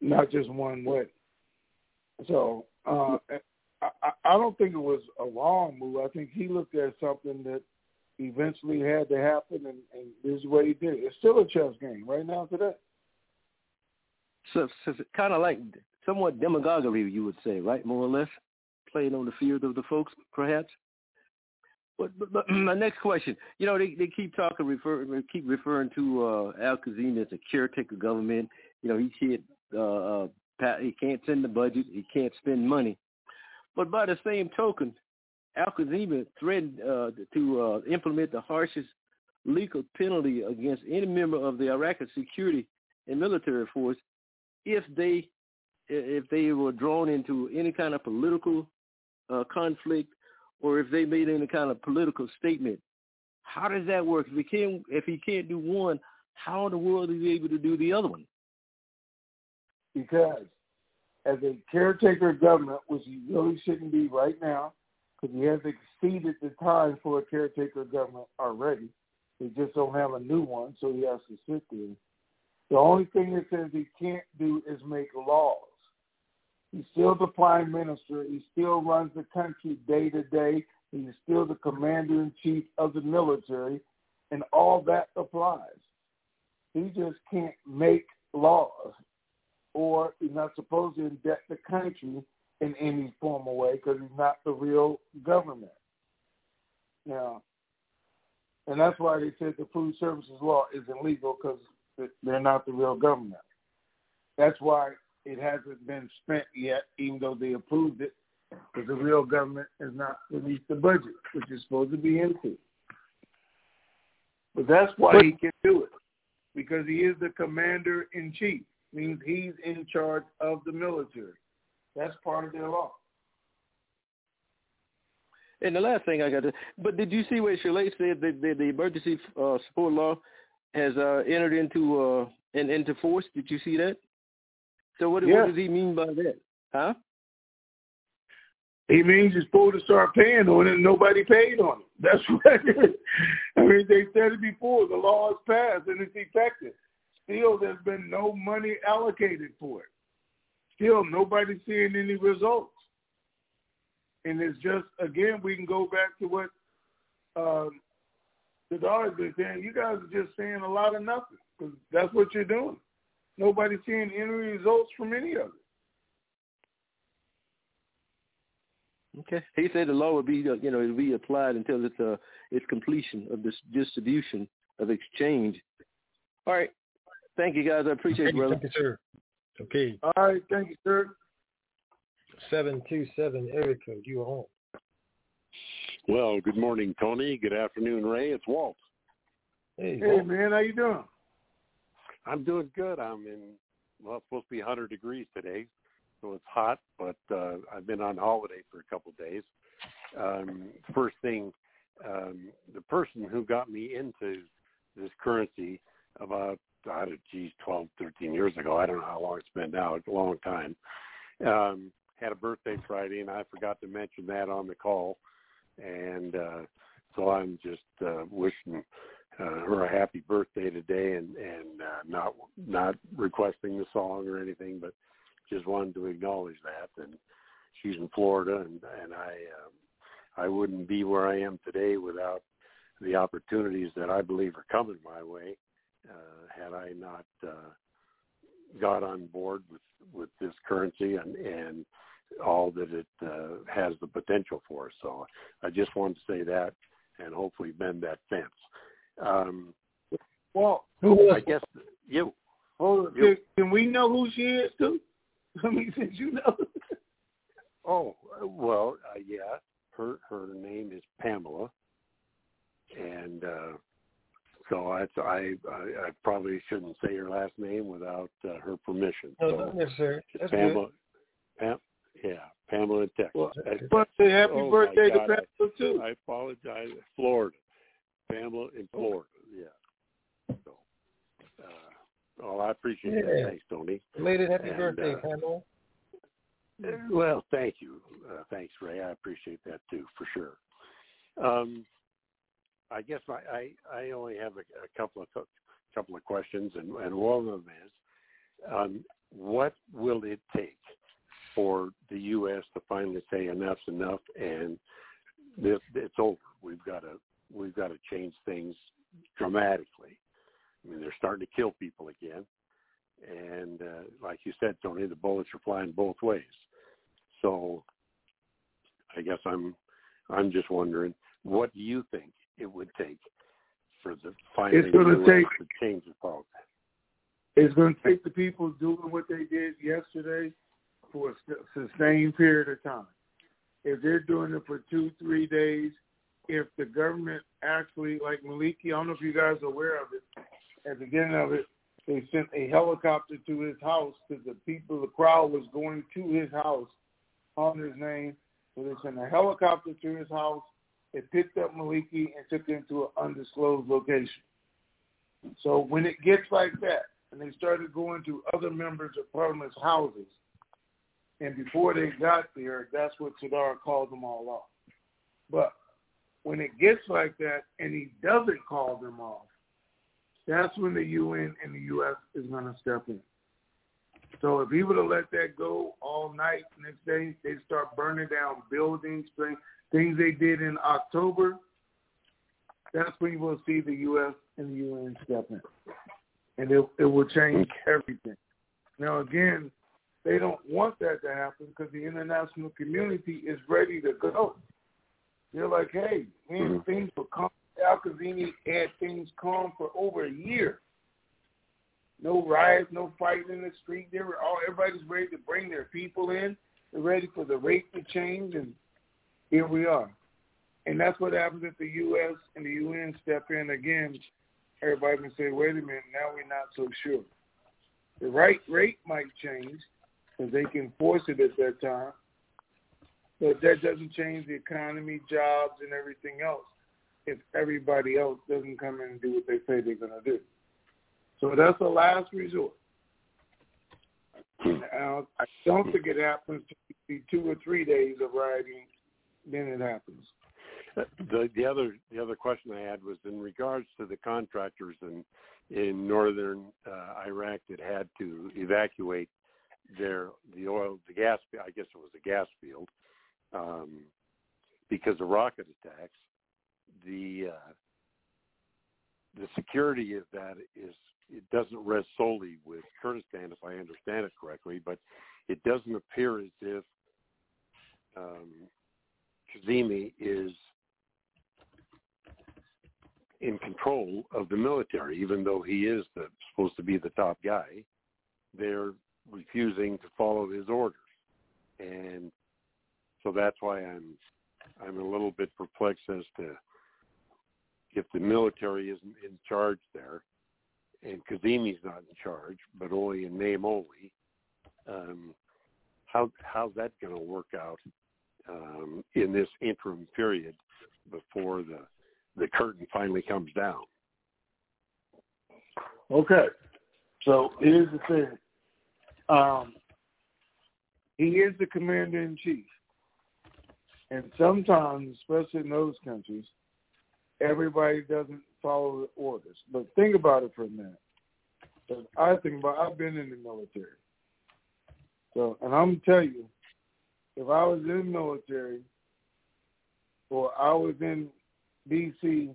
not just one way. So uh, I, I don't think it was a wrong move. I think he looked at something that eventually had to happen, and, and this is what he did. It's still a chess game right now today. So, so kind of like somewhat demagoguery, you would say, right? More or less, playing on the fears of the folks, perhaps. But, but, but my next question, you know, they they keep talking, refer, keep referring to uh, Al Kazim as a caretaker government. You know, he can't uh, uh, he can't send the budget, he can't spend money. But by the same token, Al Kazim threatened uh, to uh, implement the harshest legal penalty against any member of the Iraqi security and military force if they if they were drawn into any kind of political uh, conflict or if they made any kind of political statement. How does that work? If he can't if he can't do one, how in the world is he able to do the other one? Because as a caretaker government, which he really shouldn't be right now, because he has exceeded the time for a caretaker government already. They just don't have a new one, so he has to sit there. The only thing it says he can't do is make laws. He's still the prime minister. He still runs the country day to day. He's still the commander in chief of the military, and all that applies. He just can't make laws, or he's not supposed to indebt the country in any formal way because he's not the real government. Now, and that's why they said the food services law isn't legal because they're not the real government. That's why it hasn't been spent yet, even though they approved it, because the real government has not released the budget, which is supposed to be into. But that's why he can do it, because he is the commander in chief. Means he's in charge of the military. That's part of their law. And the last thing I got to, but did you see what Shirley said that the, the emergency uh, support law has uh, entered into uh, in, into force? Did you see that? So what, Yeah. what does he mean by that? Huh? He means you're supposed to start paying on it, and nobody paid on it. That's what it is. I mean, they said it before. The law is passed and it's effective. Still, there's been no money allocated for it. Still, nobody's seeing any results. And it's just, again, we can go back to what um, the has been saying. You guys are just saying a lot of nothing because that's what you're doing. Nobody's seeing any results from any of it. Okay. He said the law would be, uh, you know, it would be applied until it's uh, its completion of this distribution of exchange. All right. Thank you, guys. I appreciate Thank it, brother. thank you, sir. Okay. All right. Thank you, sir. 727 area code. You are home. Well, good morning, Tony. Good afternoon, Ray. It's Walt. Hey, Hey, man. How you doing? I'm doing good. I'm in, well, it's supposed to be 100 degrees today, so it's hot, but uh, I've been on holiday for a couple of days. Um, first thing, um, the person who got me into this currency about, I don't geez, 12, 13 years ago, I don't know how long it's been now, it's a long time, um, had a birthday Friday, and I forgot to mention that on the call. And uh, so I'm just uh, wishing uh, her a happy birthday today, and and uh, not not requesting the song or anything, but just wanted to acknowledge that. And she's in Florida, and and I um, I wouldn't be where I am today without the opportunities that I believe are coming my way. Uh, had I not uh, got on board with with this currency and and all that it uh, has the potential for. So I just wanted to say that and hopefully bend that fence. Um, Well, who I guess you. Hold on. Can we know who she is too? I mean, since you know. Oh well, uh, yeah. Her her name is Pamela, and uh, so I, I I I probably shouldn't say her last name without uh, her permission. No, so not necessary. That's Pamela. good. Pam, yeah, Pamela in Texas. Well, I- but say happy oh, birthday to Pamela too. I apologize. Florida. Pamela in Florida. Yeah. So, uh, oh, I appreciate Yeah. that. Thanks, Tony. Belated happy And, birthday, uh, Pamela. Well, thank you. Uh, thanks, Ray. I appreciate that too, for sure. Um, I guess I, I, I only have a, a couple of couple of questions, and, and one of them is, um, what will it take for the U.S. to finally say enough's enough and this it's over? We've got to we've got to change things dramatically. I mean, they're starting to kill people again, and uh, like you said, Tony, the bullets are flying both ways. So, I guess I'm I'm just wondering, what do you think it would take for the finally It's gonna US take- to change the policy? It's going to take the people doing what they did yesterday for a sustained period of time. If they're doing it for two, three days, if the government actually, like Maliki, I don't know if you guys are aware of it, at the beginning of it, they sent a helicopter to his house because the people, the crowd was going to his house on his name. So they sent a helicopter to his house. They picked up Maliki and took him to an undisclosed location. So when it gets like that, and they started going to other members of Parliament's houses, and before they got there, that's what Sadr called them all off. But when it gets like that and he doesn't call them off, that's when the UN and the U.S. is going to step in. So if he would have let that go all night, next day they start burning down buildings, things they did in October. That's when you will see the U.S. and the UN step in, and it it will change everything. Now again, they don't want that to happen because the international community is ready to go. They're like, hey, man, mm-hmm. things were calm. Al Kazemi had things calm for over a year. No riots, no fighting in the street. They were all everybody's ready to bring their people in. They're ready for the rate to change, and here we are. And that's what happens if the U.S. and the UN step in again. Everybody can say, wait a minute, now we're not so sure. The right rate might change because they can force it at that time, but that doesn't change the economy, jobs, and everything else if everybody else doesn't come in and do what they say they're going to do. So that's the last resort. Now, I don't think it happens to be two or three days of rioting, then it happens. The the other the other question I had was in regards to the contractors in in northern uh, Iraq that had to evacuate their the oil the gas I guess it was a gas field um, because of rocket attacks. The uh, the security of that is it doesn't rest solely with Kurdistan, if I understand it correctly, but it doesn't appear as if um, Kazemi is in control of the military, even though he is the, supposed to be the top guy. They're refusing to follow his orders, and so that's why I'm I'm a little bit perplexed as to if the military isn't in charge there, and Kazemi's not in charge, but only in name only. Um, how how's that going to work out um, in this interim period before the the curtain finally comes down? Okay, so here's the thing. Um, he is the commander in chief, and sometimes, especially in those countries, everybody doesn't follow the orders. But think about it for a minute. I think about I've been in the military. So and I'm tell you, if I was in the military or I was in DC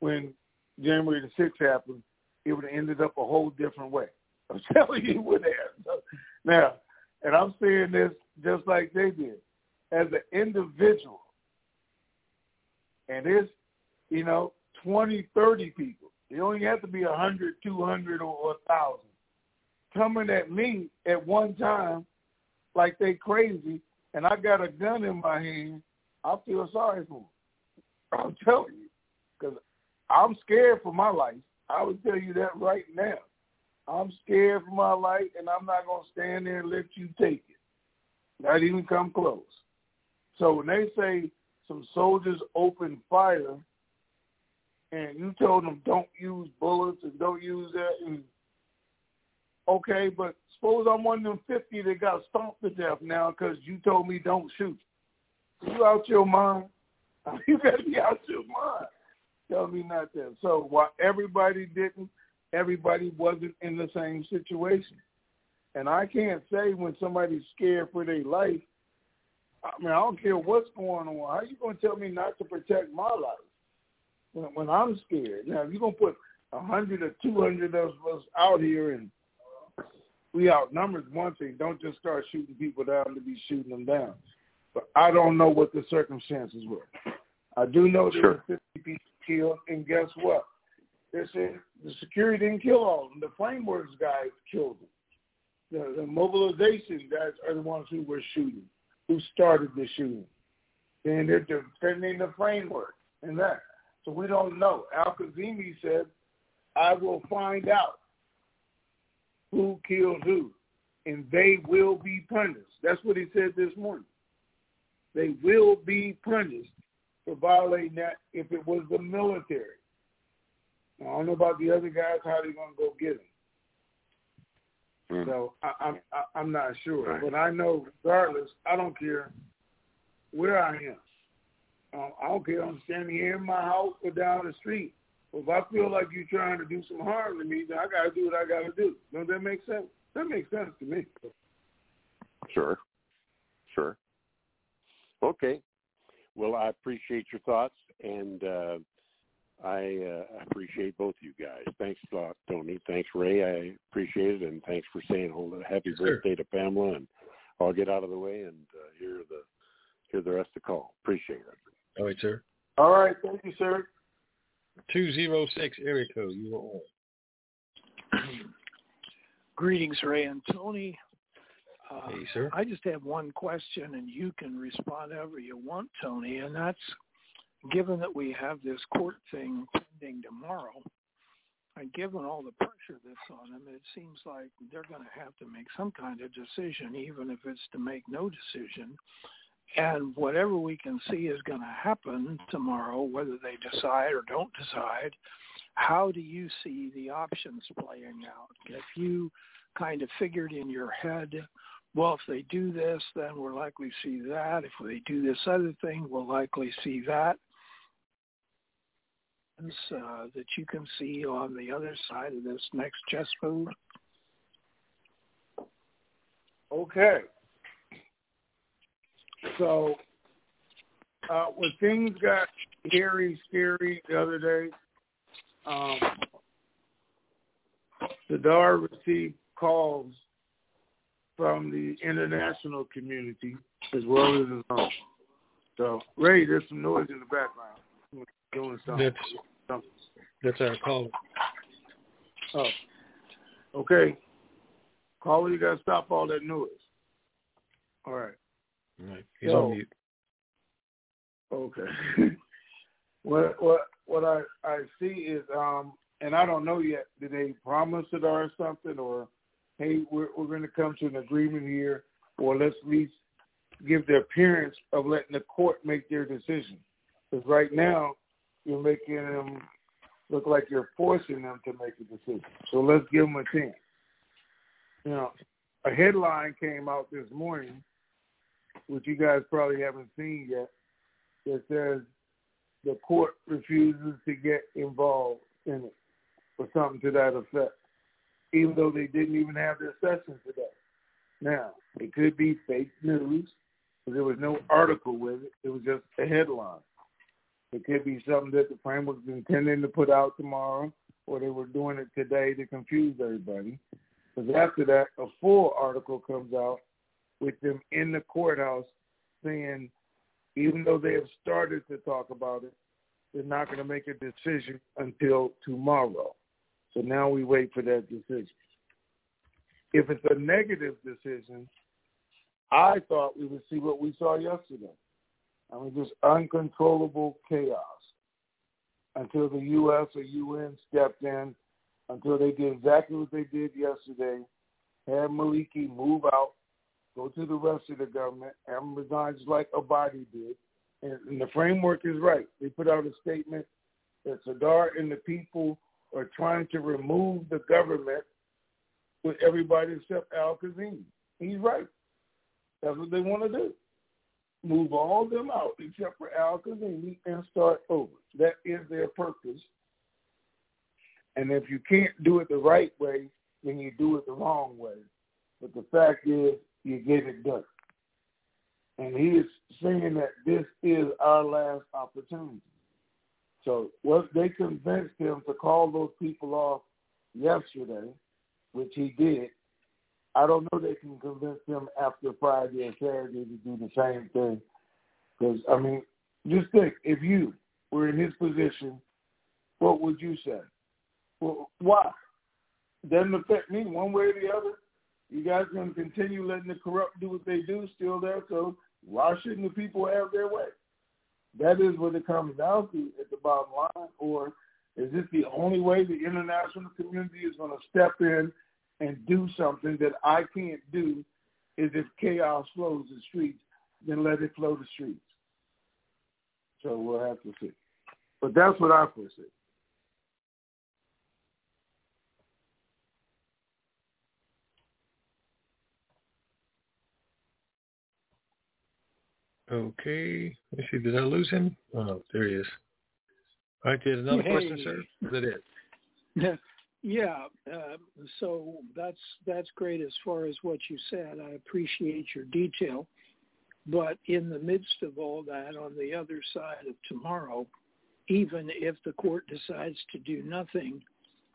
when January the sixth happened, it would have ended up a whole different way. I'm telling you what happened. So, now, and I'm saying this just like they did. As an individual, and it's, you know, 20, 30 people. You only have to be a 100, 200, or, or 1,000 coming at me at one time like they crazy, and I got a gun in my hand, I feel sorry for them. I'm telling you, because I'm scared for my life. I would tell you that right now. I'm scared for my life, and I'm not going to stand there and let you take it. Not even come close. So when they say some soldiers open fire and you told them don't use bullets and don't use that and okay, but suppose I'm one of them fifty that got stomped to death now because you told me don't shoot. You out your mind? You gotta be out your mind. Tell me not that. So while everybody didn't, everybody wasn't in the same situation. And I can't say when somebody's scared for their life. I mean, I don't care what's going on. How you gonna tell me not to protect my life? When, when I'm scared. Now, if you're gonna put a hundred or two hundred of us out here and we outnumbered one thing, don't just start shooting people down to be shooting them down. But I don't know what the circumstances were. I do know there sure. were 50 people killed, and guess what? They said the security didn't kill all of them. The frameworks guys killed them. The, the mobilization guys are the ones who were shooting, who started the shooting. And they're defending the framework and that. So we don't know. Al Kazemi said, I will find out who killed who, and they will be punished. That's what he said this morning. They will be punished for violating that if it was the military. Now, I don't know about the other guys, how they're going to go get them. Mm. So I, I'm I'm not sure, right. but I know regardless, I don't care where I am. Um, I don't care. I'm standing here in my house or down the street. If I feel like you're trying to do some harm to me, then I got to do what I got to do. Don't that make sense? That makes sense to me. Sure. Sure. Okay. Well, I appreciate your thoughts, and uh, I uh, appreciate both of you guys. Thanks a lot, Tony. Thanks, Ray. I appreciate it, and thanks for saying hello. Happy Sure. birthday to Pamela, and I'll get out of the way and uh, hear the hear the rest of the call. Appreciate it. All right, sir. All right. Thank you, sir. 206 area code. You are on. Greetings, Ray and Tony. Uh, Hey, sir. I just have one question, and you can respond however you want, Tony. And that's, given that we have this court thing pending tomorrow, and given all the pressure that's on them, it seems like they're going to have to make some kind of decision, even if it's to make no decision. And whatever we can see is going to happen tomorrow, whether they decide or don't decide, how do you see the options playing out? If you kind of figured in your head, well, if they do this, then we'll likely see that. If they do this other thing, we'll likely see that. Uh, that you can see on the other side of this next chess move. Okay. So, uh, when things got scary, scary the other day, um, Sadr received calls from the international community as well as his own. So, Ray, there's some noise in the background. Doing something. That's something. that's our call. Oh, okay. Caller, you gotta stop all that noise. All right. Right. He's So- on mute. Okay. what what what I I see is um, and I don't know yet. Did they promise it or something, or hey, we're we're going to come to an agreement here, or let's at least give the appearance of letting the court make their decision. Because right now, you're making them look like you're forcing them to make a decision. So let's give them a chance. You know, a headline came out this morning, which you guys probably haven't seen yet, that says the court refuses to get involved in it, or something to that effect, even though they didn't even have their session today. Now, it could be fake news, because there was no article with it. It was just a headline. It could be something that the framework was intending to put out tomorrow, or they were doing it today to confuse everybody. Because after that, a full article comes out with them in the courthouse saying, even though they have started to talk about it, they're not going to make a decision until tomorrow. So now we wait for that decision. If it's a negative decision, I thought we would see what we saw yesterday. I mean, just uncontrollable chaos until the U.S. or UN stepped in, until they did exactly what they did yesterday, had Maliki move out, go to the rest of the government, resign just like Abadi did. And, and the framework is right. They put out a statement that Sadr and the people are trying to remove the government with everybody except Al Kazim. He's right. That's what they want to do. Move all them out except for Al Kazim and start over. That is their purpose. And if you can't do it the right way, then you do it the wrong way. But the fact is, you get it done. And he is saying that this is our last opportunity. So what they convinced him to call those people off yesterday, which he did. I don't know they can convince him after Friday and Saturday to do the same thing. Because I mean, just think if you were in his position, what would you say? Well, why? Doesn't affect me one way or the other. You guys going to continue letting the corrupt do what they do, still there. So why shouldn't the people have their way? That is what it comes down to at the bottom line. Or is this the only way the international community is going to step in and do something that I can't do? Is if chaos flows the streets, then let it flow the streets. So we'll have to see. But that's what I foresee. Okay. Let me see. Did I lose him? Oh, there he is. All right. There's another Hey. question, sir. Is that it? Yeah. Yeah, uh, so that's that's great as far as what you said. I appreciate your detail, but in the midst of all that, on the other side of tomorrow, even if the court decides to do nothing,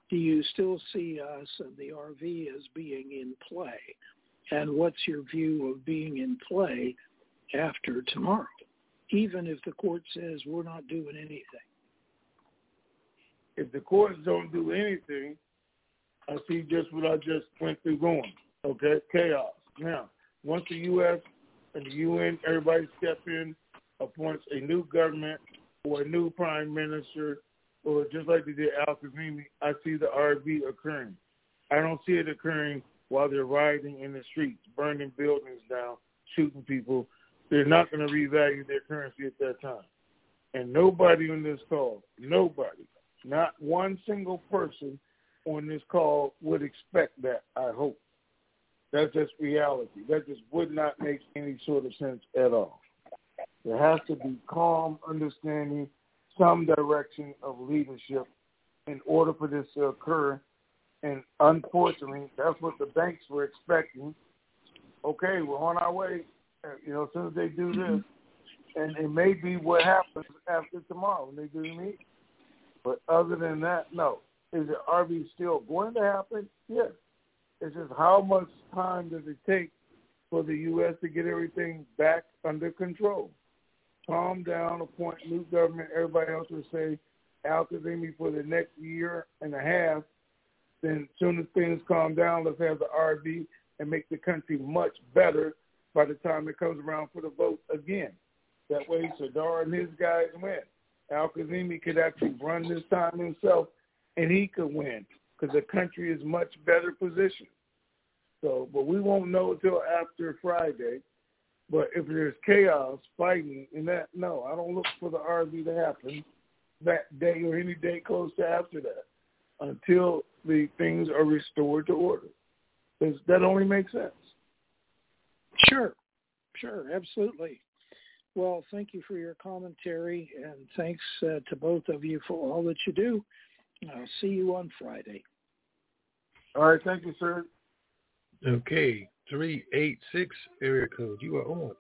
do you still see us and the RV as being in play? And what's your view of being in play after tomorrow, even if the court says we're not doing anything? if the courts don't do anything, I see just what I just went through going. Okay, chaos. Now, once the U.S. and the UN, everybody step in, appoints a new government or a new prime minister, or just like they did Al Kadhimi, I see the RV occurring. I don't see it occurring while they're rioting in the streets, burning buildings down, shooting people. They're not going to revalue their currency at that time. And nobody on this call, nobody, not one single person on this call would expect that, I hope. That's just reality. That just would not make any sort of sense at all. There has to be calm understanding, some direction of leadership in order for this to occur. And unfortunately, that's what the banks were expecting. Okay, we're on our way. You know, as soon as they do mm-hmm. this, and it may be what happens after tomorrow when they do the meeting. But other than that, no. Is the RV still going to happen? Yes. It's just how much time does it take for the U.S. to get everything back under control? Calm down, appoint new government. Everybody else will say Al Kadhimi for the next year and a half. Then as soon as things calm down, let's have the RV and make the country much better by the time it comes around for the vote again. That way, Sadr and his guys win. Al Kadhimi could actually run this time himself, and he could win because the country is much better positioned. So, but we won't know until after Friday. But if there's chaos, fighting, and that, no, I don't look for the RV to happen that day or any day close to after that until the things are restored to order. Because that only makes sense. Sure, sure, absolutely. Well, thank you for your commentary, and thanks uh, to both of you for all that you do. I'll see you on Friday. All right, thank you, sir. Okay, 386 area code. You are on.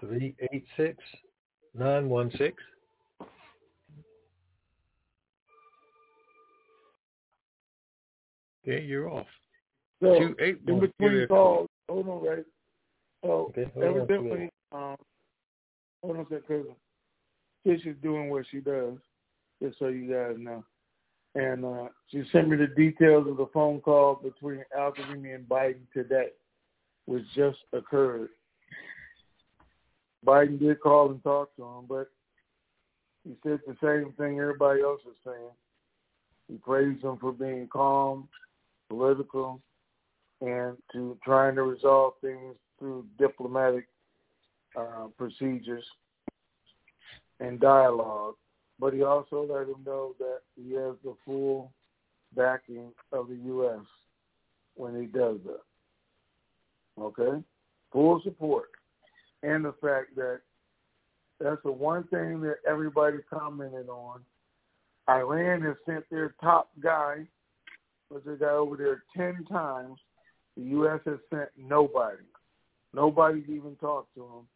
Three eight six nine one six. Okay, you're off. So Two eight in between calls, hold on, right? So Okay, evidently, um, hold on a second, because Tish is doing what she does, just so you guys know. And uh, she sent me the details of the phone call between Al Kadhimi and Biden today, which just occurred. Biden did call and talk to him, but he said the same thing everybody else is saying. He praised him for being calm, political, and to trying to resolve things through diplomatic uh, procedures and dialogue. But he also let him know that he has the full backing of the U.S. when he does that. Okay? Full support. And the fact that that's the one thing that everybody commented on. Iran has sent their top guy, was a guy over there 10 times. The U.S. has sent nobody. Nobody's even talked to him.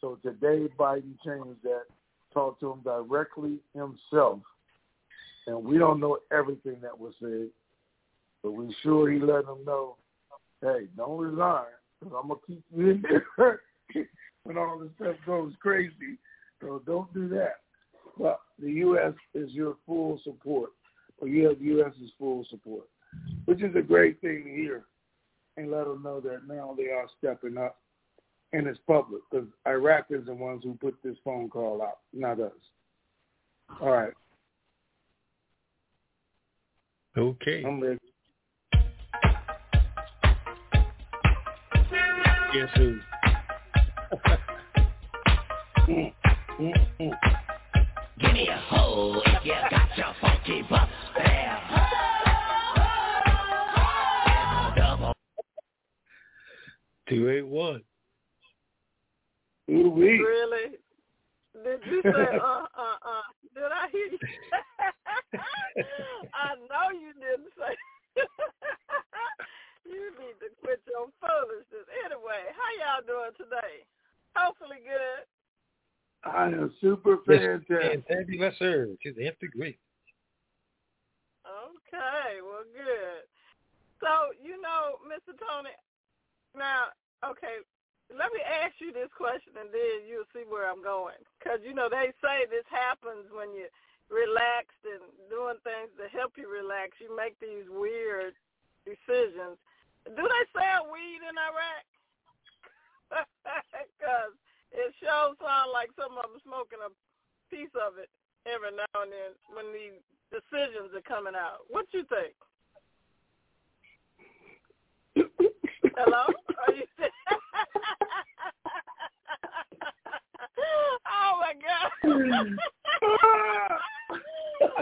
So today Biden changed that, talked to him directly himself. And we don't know everything that was said, but we sure he let him know, hey, don't resign, because I'm going to keep you in there when all this stuff goes crazy. So don't do that. But the U.S. is your full support, or you have the U.S.'s full support, which is a great thing to hear. And let them know that now they are stepping up, and it's public because Iraq is the ones who put this phone call out, not us. All right. Okay. I'm ready. Guess who? Give me a hole if you got your funky butt there. 281. Ooh, wee. Really? Did you say, uh, uh, uh? Did I hear you? I know you didn't say. you need to quit your foolishness. Anyway, how y'all doing today? Hopefully good. I am super fantastic. Fantastic, yes, sir. Because they have to. Okay, well, good. So, you know, Mr. Tony, now, okay, let me ask you this question and then you'll see where I'm going. Because, you know, they say this happens when you're relaxed and doing things to help you relax. You make these weird decisions. Do they sell weed in Iraq? Because it sure sounds like some of them smoking a piece of it every now and then when these decisions are coming out. What you think? Hello? Are you Oh my God.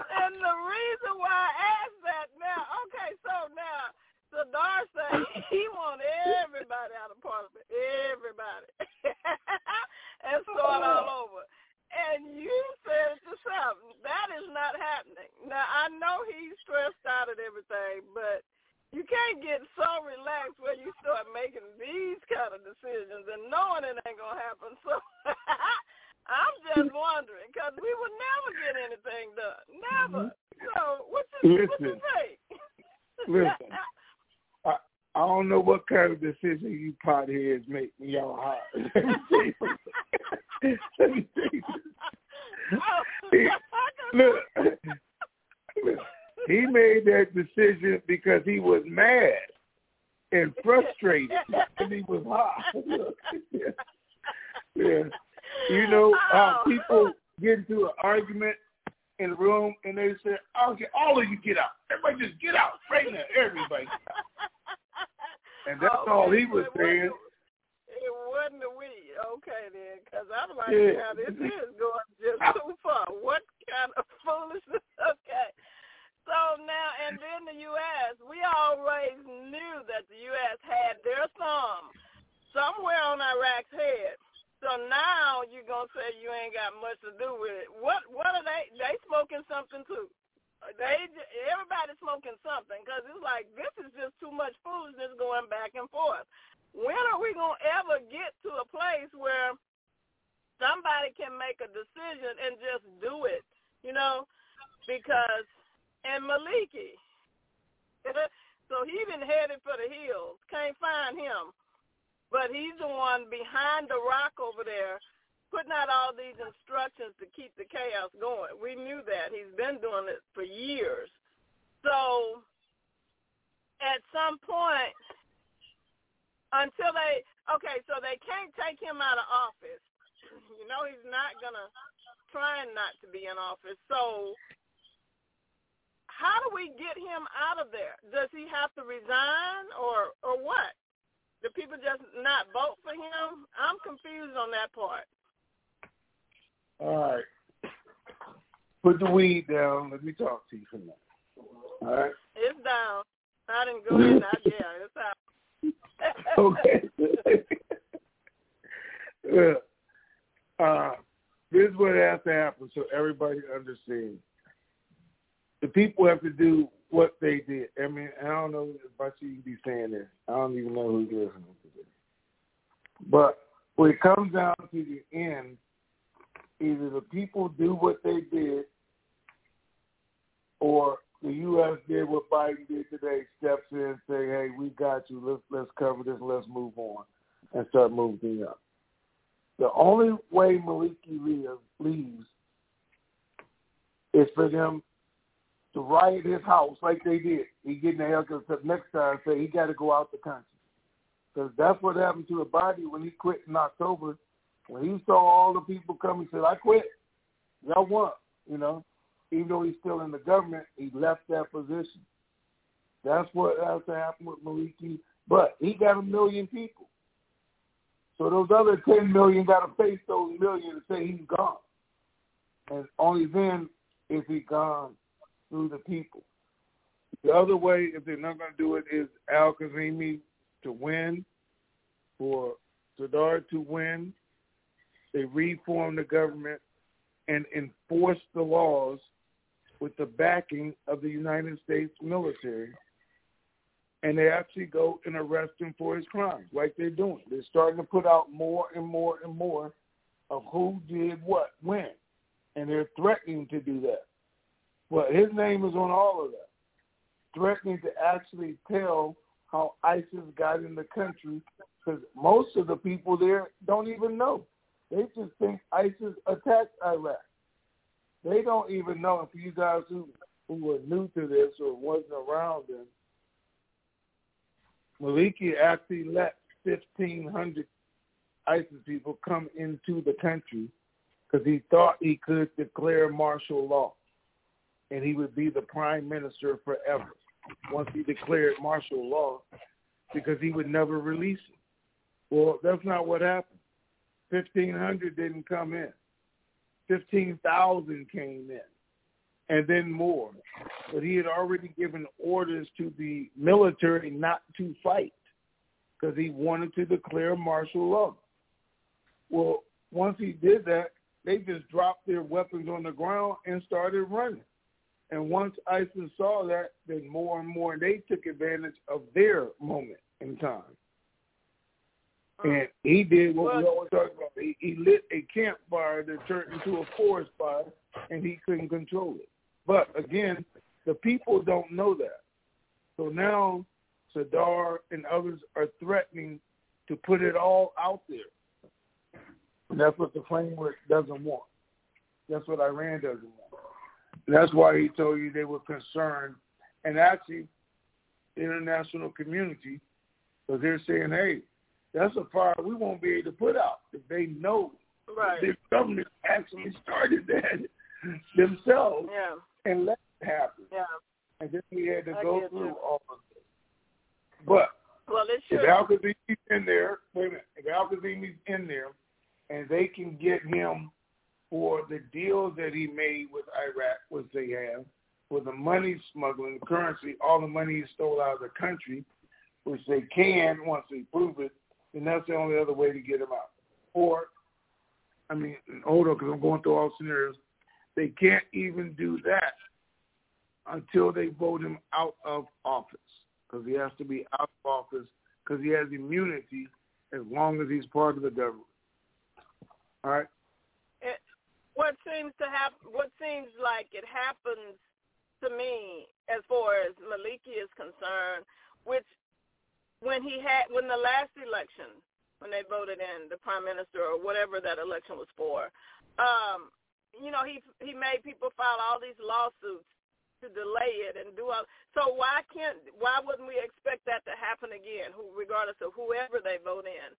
and the reason why I asked that now, okay, so now Sadr said he want everybody out of Parliament, everybody, and start all over. And you said it yourself, that is not happening. Now I know he's stressed out at everything, but you can't get so relaxed when you start making these kind of decisions and knowing it ain't gonna happen. So I'm just wondering because we would never get anything done, never. Mm-hmm. So what you what you think? Listen, I, I don't know what kind of decision you potheads make when y'all hot. Let me tell you something. Let me tell you something. Look, look, he made that decision because he was mad and frustrated and he was hot. Yeah. yeah. You know how people get into an argument in the room and they say, okay, all of you get out. Everybody just get out. Right now, everybody. get out." And that's Okay, all he was it saying. wasn't- It wasn't a we. Okay then, because I'm like, Yeah. now this is going just too far. What kind of foolishness? Okay. So now, and then the U.S., we always knew that the U.S. had their thumb somewhere on Iraq's head. So now you're gonna say you ain't got much to do with it. What? What are they? They smoking something too? They everybody's smoking something because it's like this is just too much foolishness going back and forth. When are we gonna ever get to a place where somebody can make a decision and just do it? You know, because and Maliki, so he been headed for the hills. Can't find him, but he's the one behind the rock over there putting out all these instructions to keep the chaos going. We knew that. He's been doing it for years. So at some point, until they, okay, so they can't take him out of office. You know he's not going to, trying not to be in office. So how do we get him out of there? Does he have to resign or, or what? Do people just not vote for him? I'm confused on that part. All right. Put the weed down. Let me talk to you for a minute. All right. It's down. I didn't go in. I, yeah, it's out. Okay. Look, uh, this is what has to happen so everybody understands. People have to do what they did. I mean, I don't know see you be saying this. I don't even know who's listening to this. But when it comes down to the end, either the people do what they did or the U.S. did what Biden did today, steps in and say, hey, we got you. Let's, let's cover this. Let's move on and start moving up. The only way Maliki leaves is for them to riot his house like they did. He getting the hell because next time say he got to go out the country. Because that's what happened to body when he quit in October. When he saw all the people come, he said, I quit. Y'all won. You know, even though he's still in the government, he left that position. That's what has to happen with Maliki. But he got a million people. So those other 10 million got to face those million to say he's gone. And only then is he gone through the people. The other way, if they're not going to do it, is Al Kadhimi to win, for Sadr to win. They reform the government and enforce the laws with the backing of the United States military. And they actually go and arrest him for his crimes, like they're doing. They're starting to put out more and more and more of who did what when, and they're threatening to do that. But his name is on all of that, threatening to actually tell how ISIS got in the country because most of the people there don't even know. They just think ISIS attacked Iraq. They don't even know. For you guys who who were new to this or wasn't around then, Maliki actually let 1,500 ISIS people come into the country because he thought he could declare martial law and he would be the prime minister forever once he declared martial law because he would never release it. Well, that's not what happened. 1,500 didn't come in. 15,000 came in and then more. But he had already given orders to the military not to fight because he wanted to declare martial law. Well, once he did that, they just dropped their weapons on the ground and started running. And once ISIS saw that, then more and more they took advantage of their moment in time. And he did what we always talk about. He, he lit a campfire that turned into a forest fire, and he couldn't control it. But again, the people don't know that. So now Sadr and others are threatening to put it all out there. And that's what the framework doesn't want. That's what Iran doesn't want. That's why he told you they were concerned. And actually, the international community, because they're saying, hey, that's a fire we won't be able to put out if they know right. the government actually started that themselves yeah. and let it happen. Yeah. And then we had to I go through you. all of this. But Well, if Al Kadhimi's in there, wait a minute, if Al Kadhimi's in there and they can get him for the deals that he made with Iraq, which they have, for the money smuggling, currency, all the money he stole out of the country, which they can once they prove it, and that's the only other way to get him out. Or, I mean, hold on, because I'm going through all scenarios. They can't even do that until they vote him out of office, because he has to be out of office because he has immunity as long as he's part of the government. All right. What seems to happen, what seems like it happens to me as far as Maliki is concerned, which when he had when the last election when they voted in the prime minister or whatever that election was for, um, you know he he made people file all these lawsuits to delay it and do all. So why can't why wouldn't we expect that to happen again? Who regardless of whoever they vote in,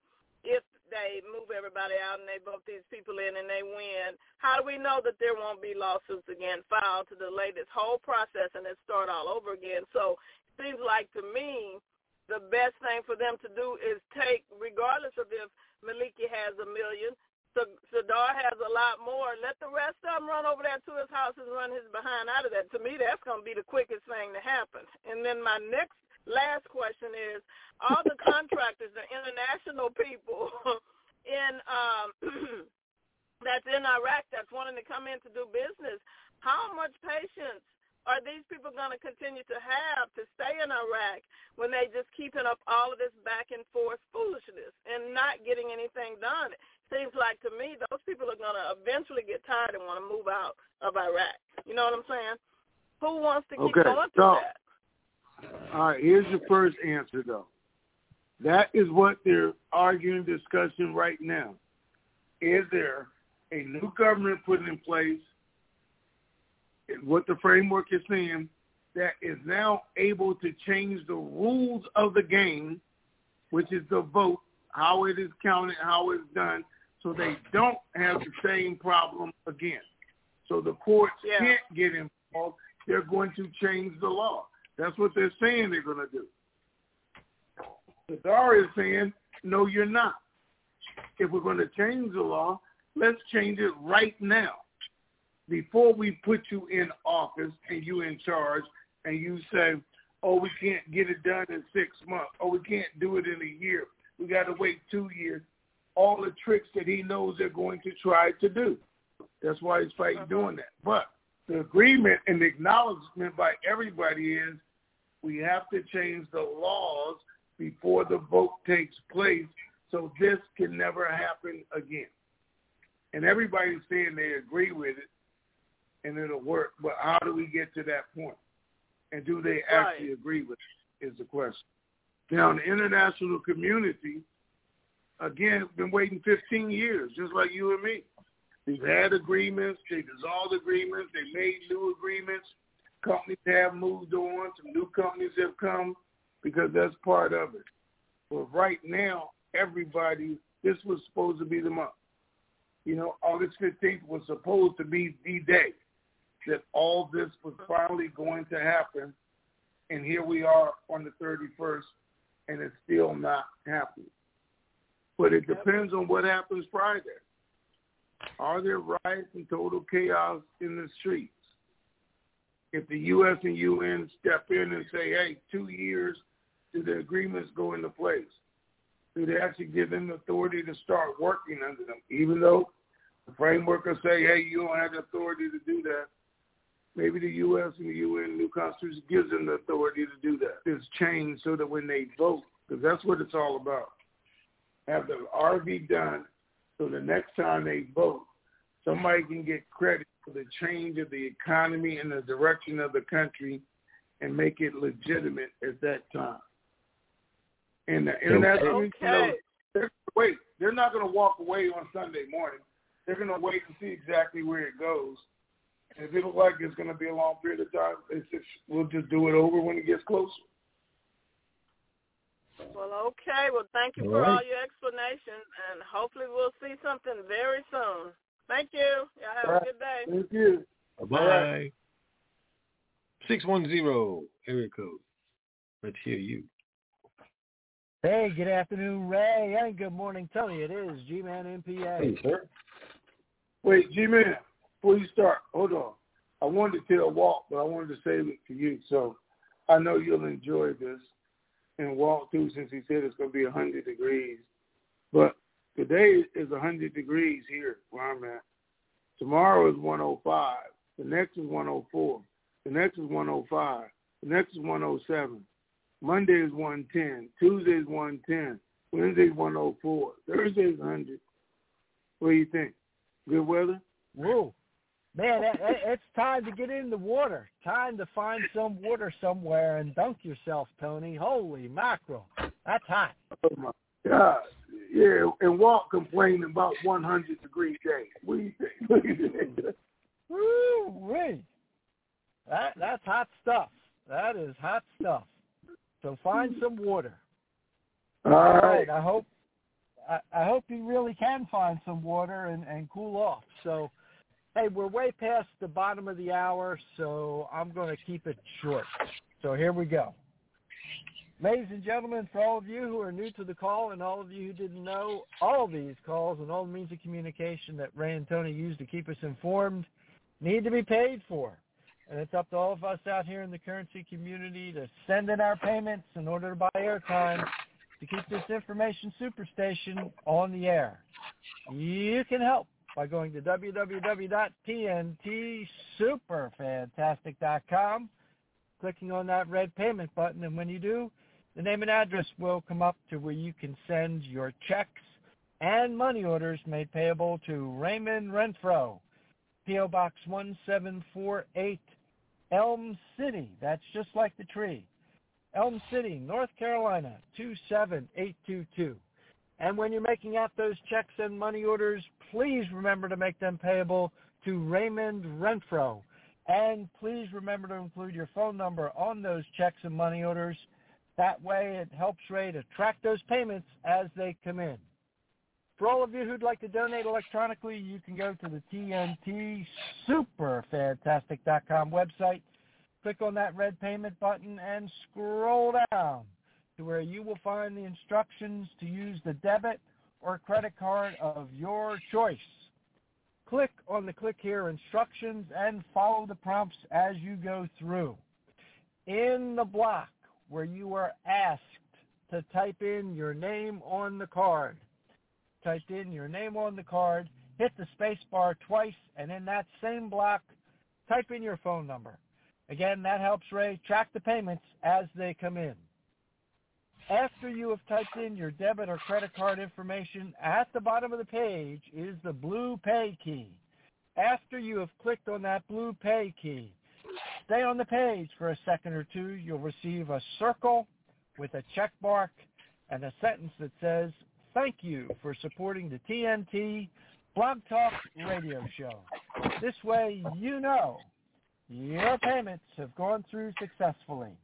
if they move everybody out and they vote these people in and they win, how do we know that there won't be lawsuits again filed to delay this whole process and it start all over again? So it seems like to me the best thing for them to do is take, regardless of if Maliki has a million, Sadr has a lot more. Let the rest of them run over there to his house and run his behind out of that. To me, that's going to be the quickest thing to happen. And then my next, last question is, all the contractors, the international people in um, that's in Iraq that's wanting to come in to do business, how much patience are these people going to continue to have to stay in Iraq when they just keeping up all of this back and forth foolishness and not getting anything done? It seems like to me those people are going to eventually get tired and want to move out of Iraq. You know what I'm saying? Who wants to keep Okay, going through so- that? All right, here's your first answer, though. That is what they're arguing, discussing right now. Is there a new government put in place, what the framework is saying, that is now able to change the rules of the game, which is the vote, how it is counted, how it's done, so they don't have the same problem again. So the courts Yeah. can't get involved. They're going to change the law. That's what they're saying they're going to do. Sadr is saying, no, you're not. If we're going to change the law, let's change it right now. Before we put you in office and you in charge and you say, oh, we can't get it done in six months. Oh, we can't do it in a year. We got to wait two years. All the tricks that he knows they're going to try to do. That's why he's fighting uh-huh. doing that. But the agreement and the acknowledgement by everybody is we have to change the laws before the vote takes place so this can never happen again. And everybody's saying they agree with it and it'll work. But how do we get to that point? And do they actually Right. agree with it is the question. Now, the international community, again, been waiting 15 years, just like you and me. They've had agreements. They dissolved agreements. They made new agreements. Companies have moved on. Some new companies have come because that's part of it. But right now, everybody, this was supposed to be the month. You know, August 15th was supposed to be the day that all this was finally going to happen. And here we are on the 31st, and it's still not happening. But it depends on what happens Friday. Are there riots and total chaos in the streets? If the U.S. and UN step in and say, hey, two years, do the agreements go into place? Do they actually give them authority to start working under them? Even though the framework will say, hey, you don't have the authority to do that. Maybe the U.S. and the UN new constitution gives them the authority to do that. It's changed so that when they vote, because that's what it's all about, have the RV done so the next time they vote, somebody can get credit for the change of the economy and the direction of the country and make it legitimate at that time. And the international, Okay. you know, they're, wait, they're not going to walk away on Sunday morning. They're going to wait and see exactly where it goes. And if it looks like it's going to be a long period of time, it's just, we'll just do it over when it gets closer. Well, okay. Well, thank you All for right. all your explanations, and hopefully we'll see something very soon. Thank you. Y'all have All right. a good day. Thank you. Bye. Six one zero area code. Let's hear you. Hey, good afternoon, Ray, and good morning, Tony. It is G-Man MPA. Hey, sir. Wait, G-Man, before you start, hold on. I wanted to tell Walt, but I wanted to save it for you. So I know you'll enjoy this. And Walt, too, since he said it's going to be 100 degrees. But today is 100 degrees here where I'm at. Tomorrow is 105. The next is 104. The next is 105. The next is 107. Monday is 110. Tuesday is 110. Wednesday is 104. Thursday is 100. What do you think? Good weather? Whoa. Man, that, it's time to get in the water. Time to find some water somewhere and dunk yourself, Tony. Holy mackerel. That's hot. Oh, my God. Yeah, and Walt complaining about 100 degree day. What do you think? What do you think? Woo wee. That that's hot stuff. That is hot stuff. So find some water. All right. I hope I, I hope you really can find some water and, and cool off. So hey, we're way past the bottom of the hour, so I'm gonna keep it short. So here we go. Ladies and gentlemen, for all of you who are new to the call and all of you who didn't know, all these calls and all the means of communication that Ray and Tony use to keep us informed need to be paid for. And it's up to all of us out here in the currency community to send in our payments in order to buy airtime to keep this information superstation on the air. You can help by going to www.tntsuperfantastic.com, clicking on that red payment button, and when you do, the name and address will come up to where you can send your checks and money orders made payable to Raymond Renfro, P.O. Box 1748, Elm City. That's just like the tree. Elm City, North Carolina, 27822. And when you're making out those checks and money orders, please remember to make them payable to Raymond Renfro. And please remember to include your phone number on those checks and money orders. That way it helps Ray to track those payments as they come in. For all of you who'd like to donate electronically, you can go to the TNT Superfantastic.com website, click on that red payment button, and scroll down where you will find the instructions to use the debit or credit card of your choice. Click on the click here instructions and follow the prompts as you go through. In the block where you are asked to type in your name on the card, type in your name on the card, hit the space bar twice, and in that same block, type in your phone number. Again, that helps Ray track the payments as they come in. After you have typed in your debit or credit card information, at the bottom of the page is the blue pay key. After you have clicked on that blue pay key, stay on the page for a second or two. You'll receive a circle with a check mark and a sentence that says, thank you for supporting the TNT Blog Talk radio show. This way you know your payments have gone through successfully.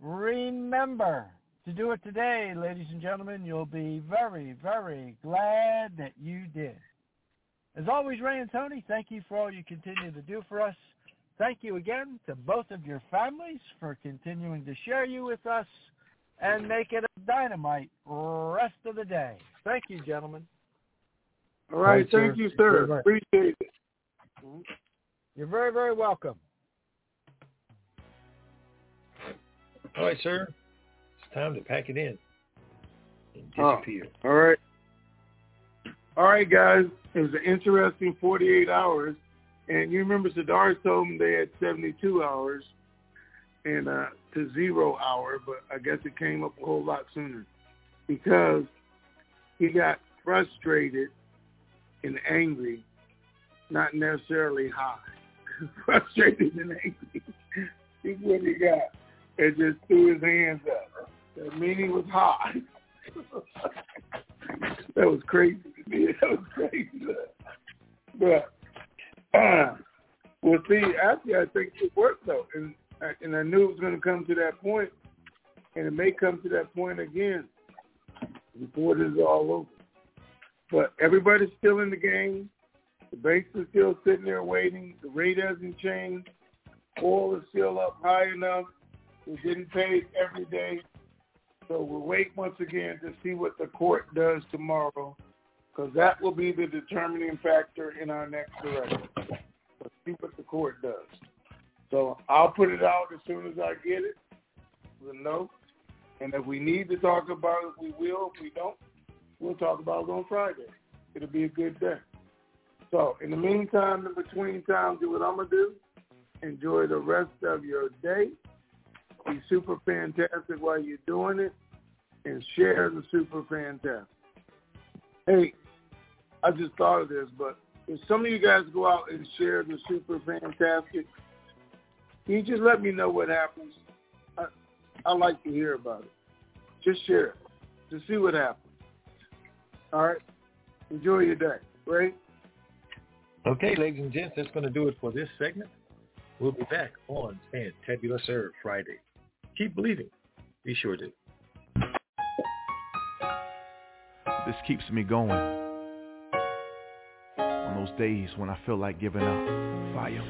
Remember to do it today, ladies and gentlemen. You'll be very, very glad that you did. As always, Ray and Tony, thank you for all you continue to do for us. Thank you again to both of your families for continuing to share you with us and make it a dynamite rest of the day. Thank you, gentlemen. All right, thank you, sir. Appreciate it. You're very, very welcome. All right, sir. Time to pack it in and Oh, disappear. all right. All right, guys. It was an interesting 48 hours. And you remember Sadr's told them they had 72 hours and uh, to zero hour, but I guess it came up a whole lot sooner because he got frustrated and angry, not necessarily high. frustrated and angry. He's what he got. And just threw his hands up. The meeting was hot. that was crazy to me. That was crazy. But uh, well, see, actually, I think it worked though, and and I knew it was going to come to that point, and it may come to that point again before this is all over. But everybody's still in the game. The banks are still sitting there waiting. The rate hasn't changed. Oil is still up high enough. We're getting paid every day. So we'll wait once again to see what the court does tomorrow, because that will be the determining factor in our next direction. Let's see what the court does. So I'll put it out as soon as I get it. We'll. And if we need to talk about it, we will. If we don't, we'll talk about it on Friday. It'll be a good day. So in the meantime, in between time, do what I'm going to do. Enjoy the rest of your day. Be super fantastic while you're doing it. And share the super fantastic. Hey, I just thought of this, but if some of you guys go out and share the super fantastic, can you just let me know what happens? I, I like to hear about it. Just share it to see what happens. All right. Enjoy your day. Right? Okay, ladies and gents, that's going to do it for this segment. We'll be back on Fantabulous Serve Friday. Keep believing. Be sure to. This keeps me going. On those days when I feel like giving up. Fire.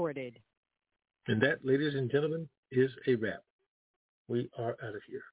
recorded. And that, ladies and gentlemen, is a wrap. We are out of here.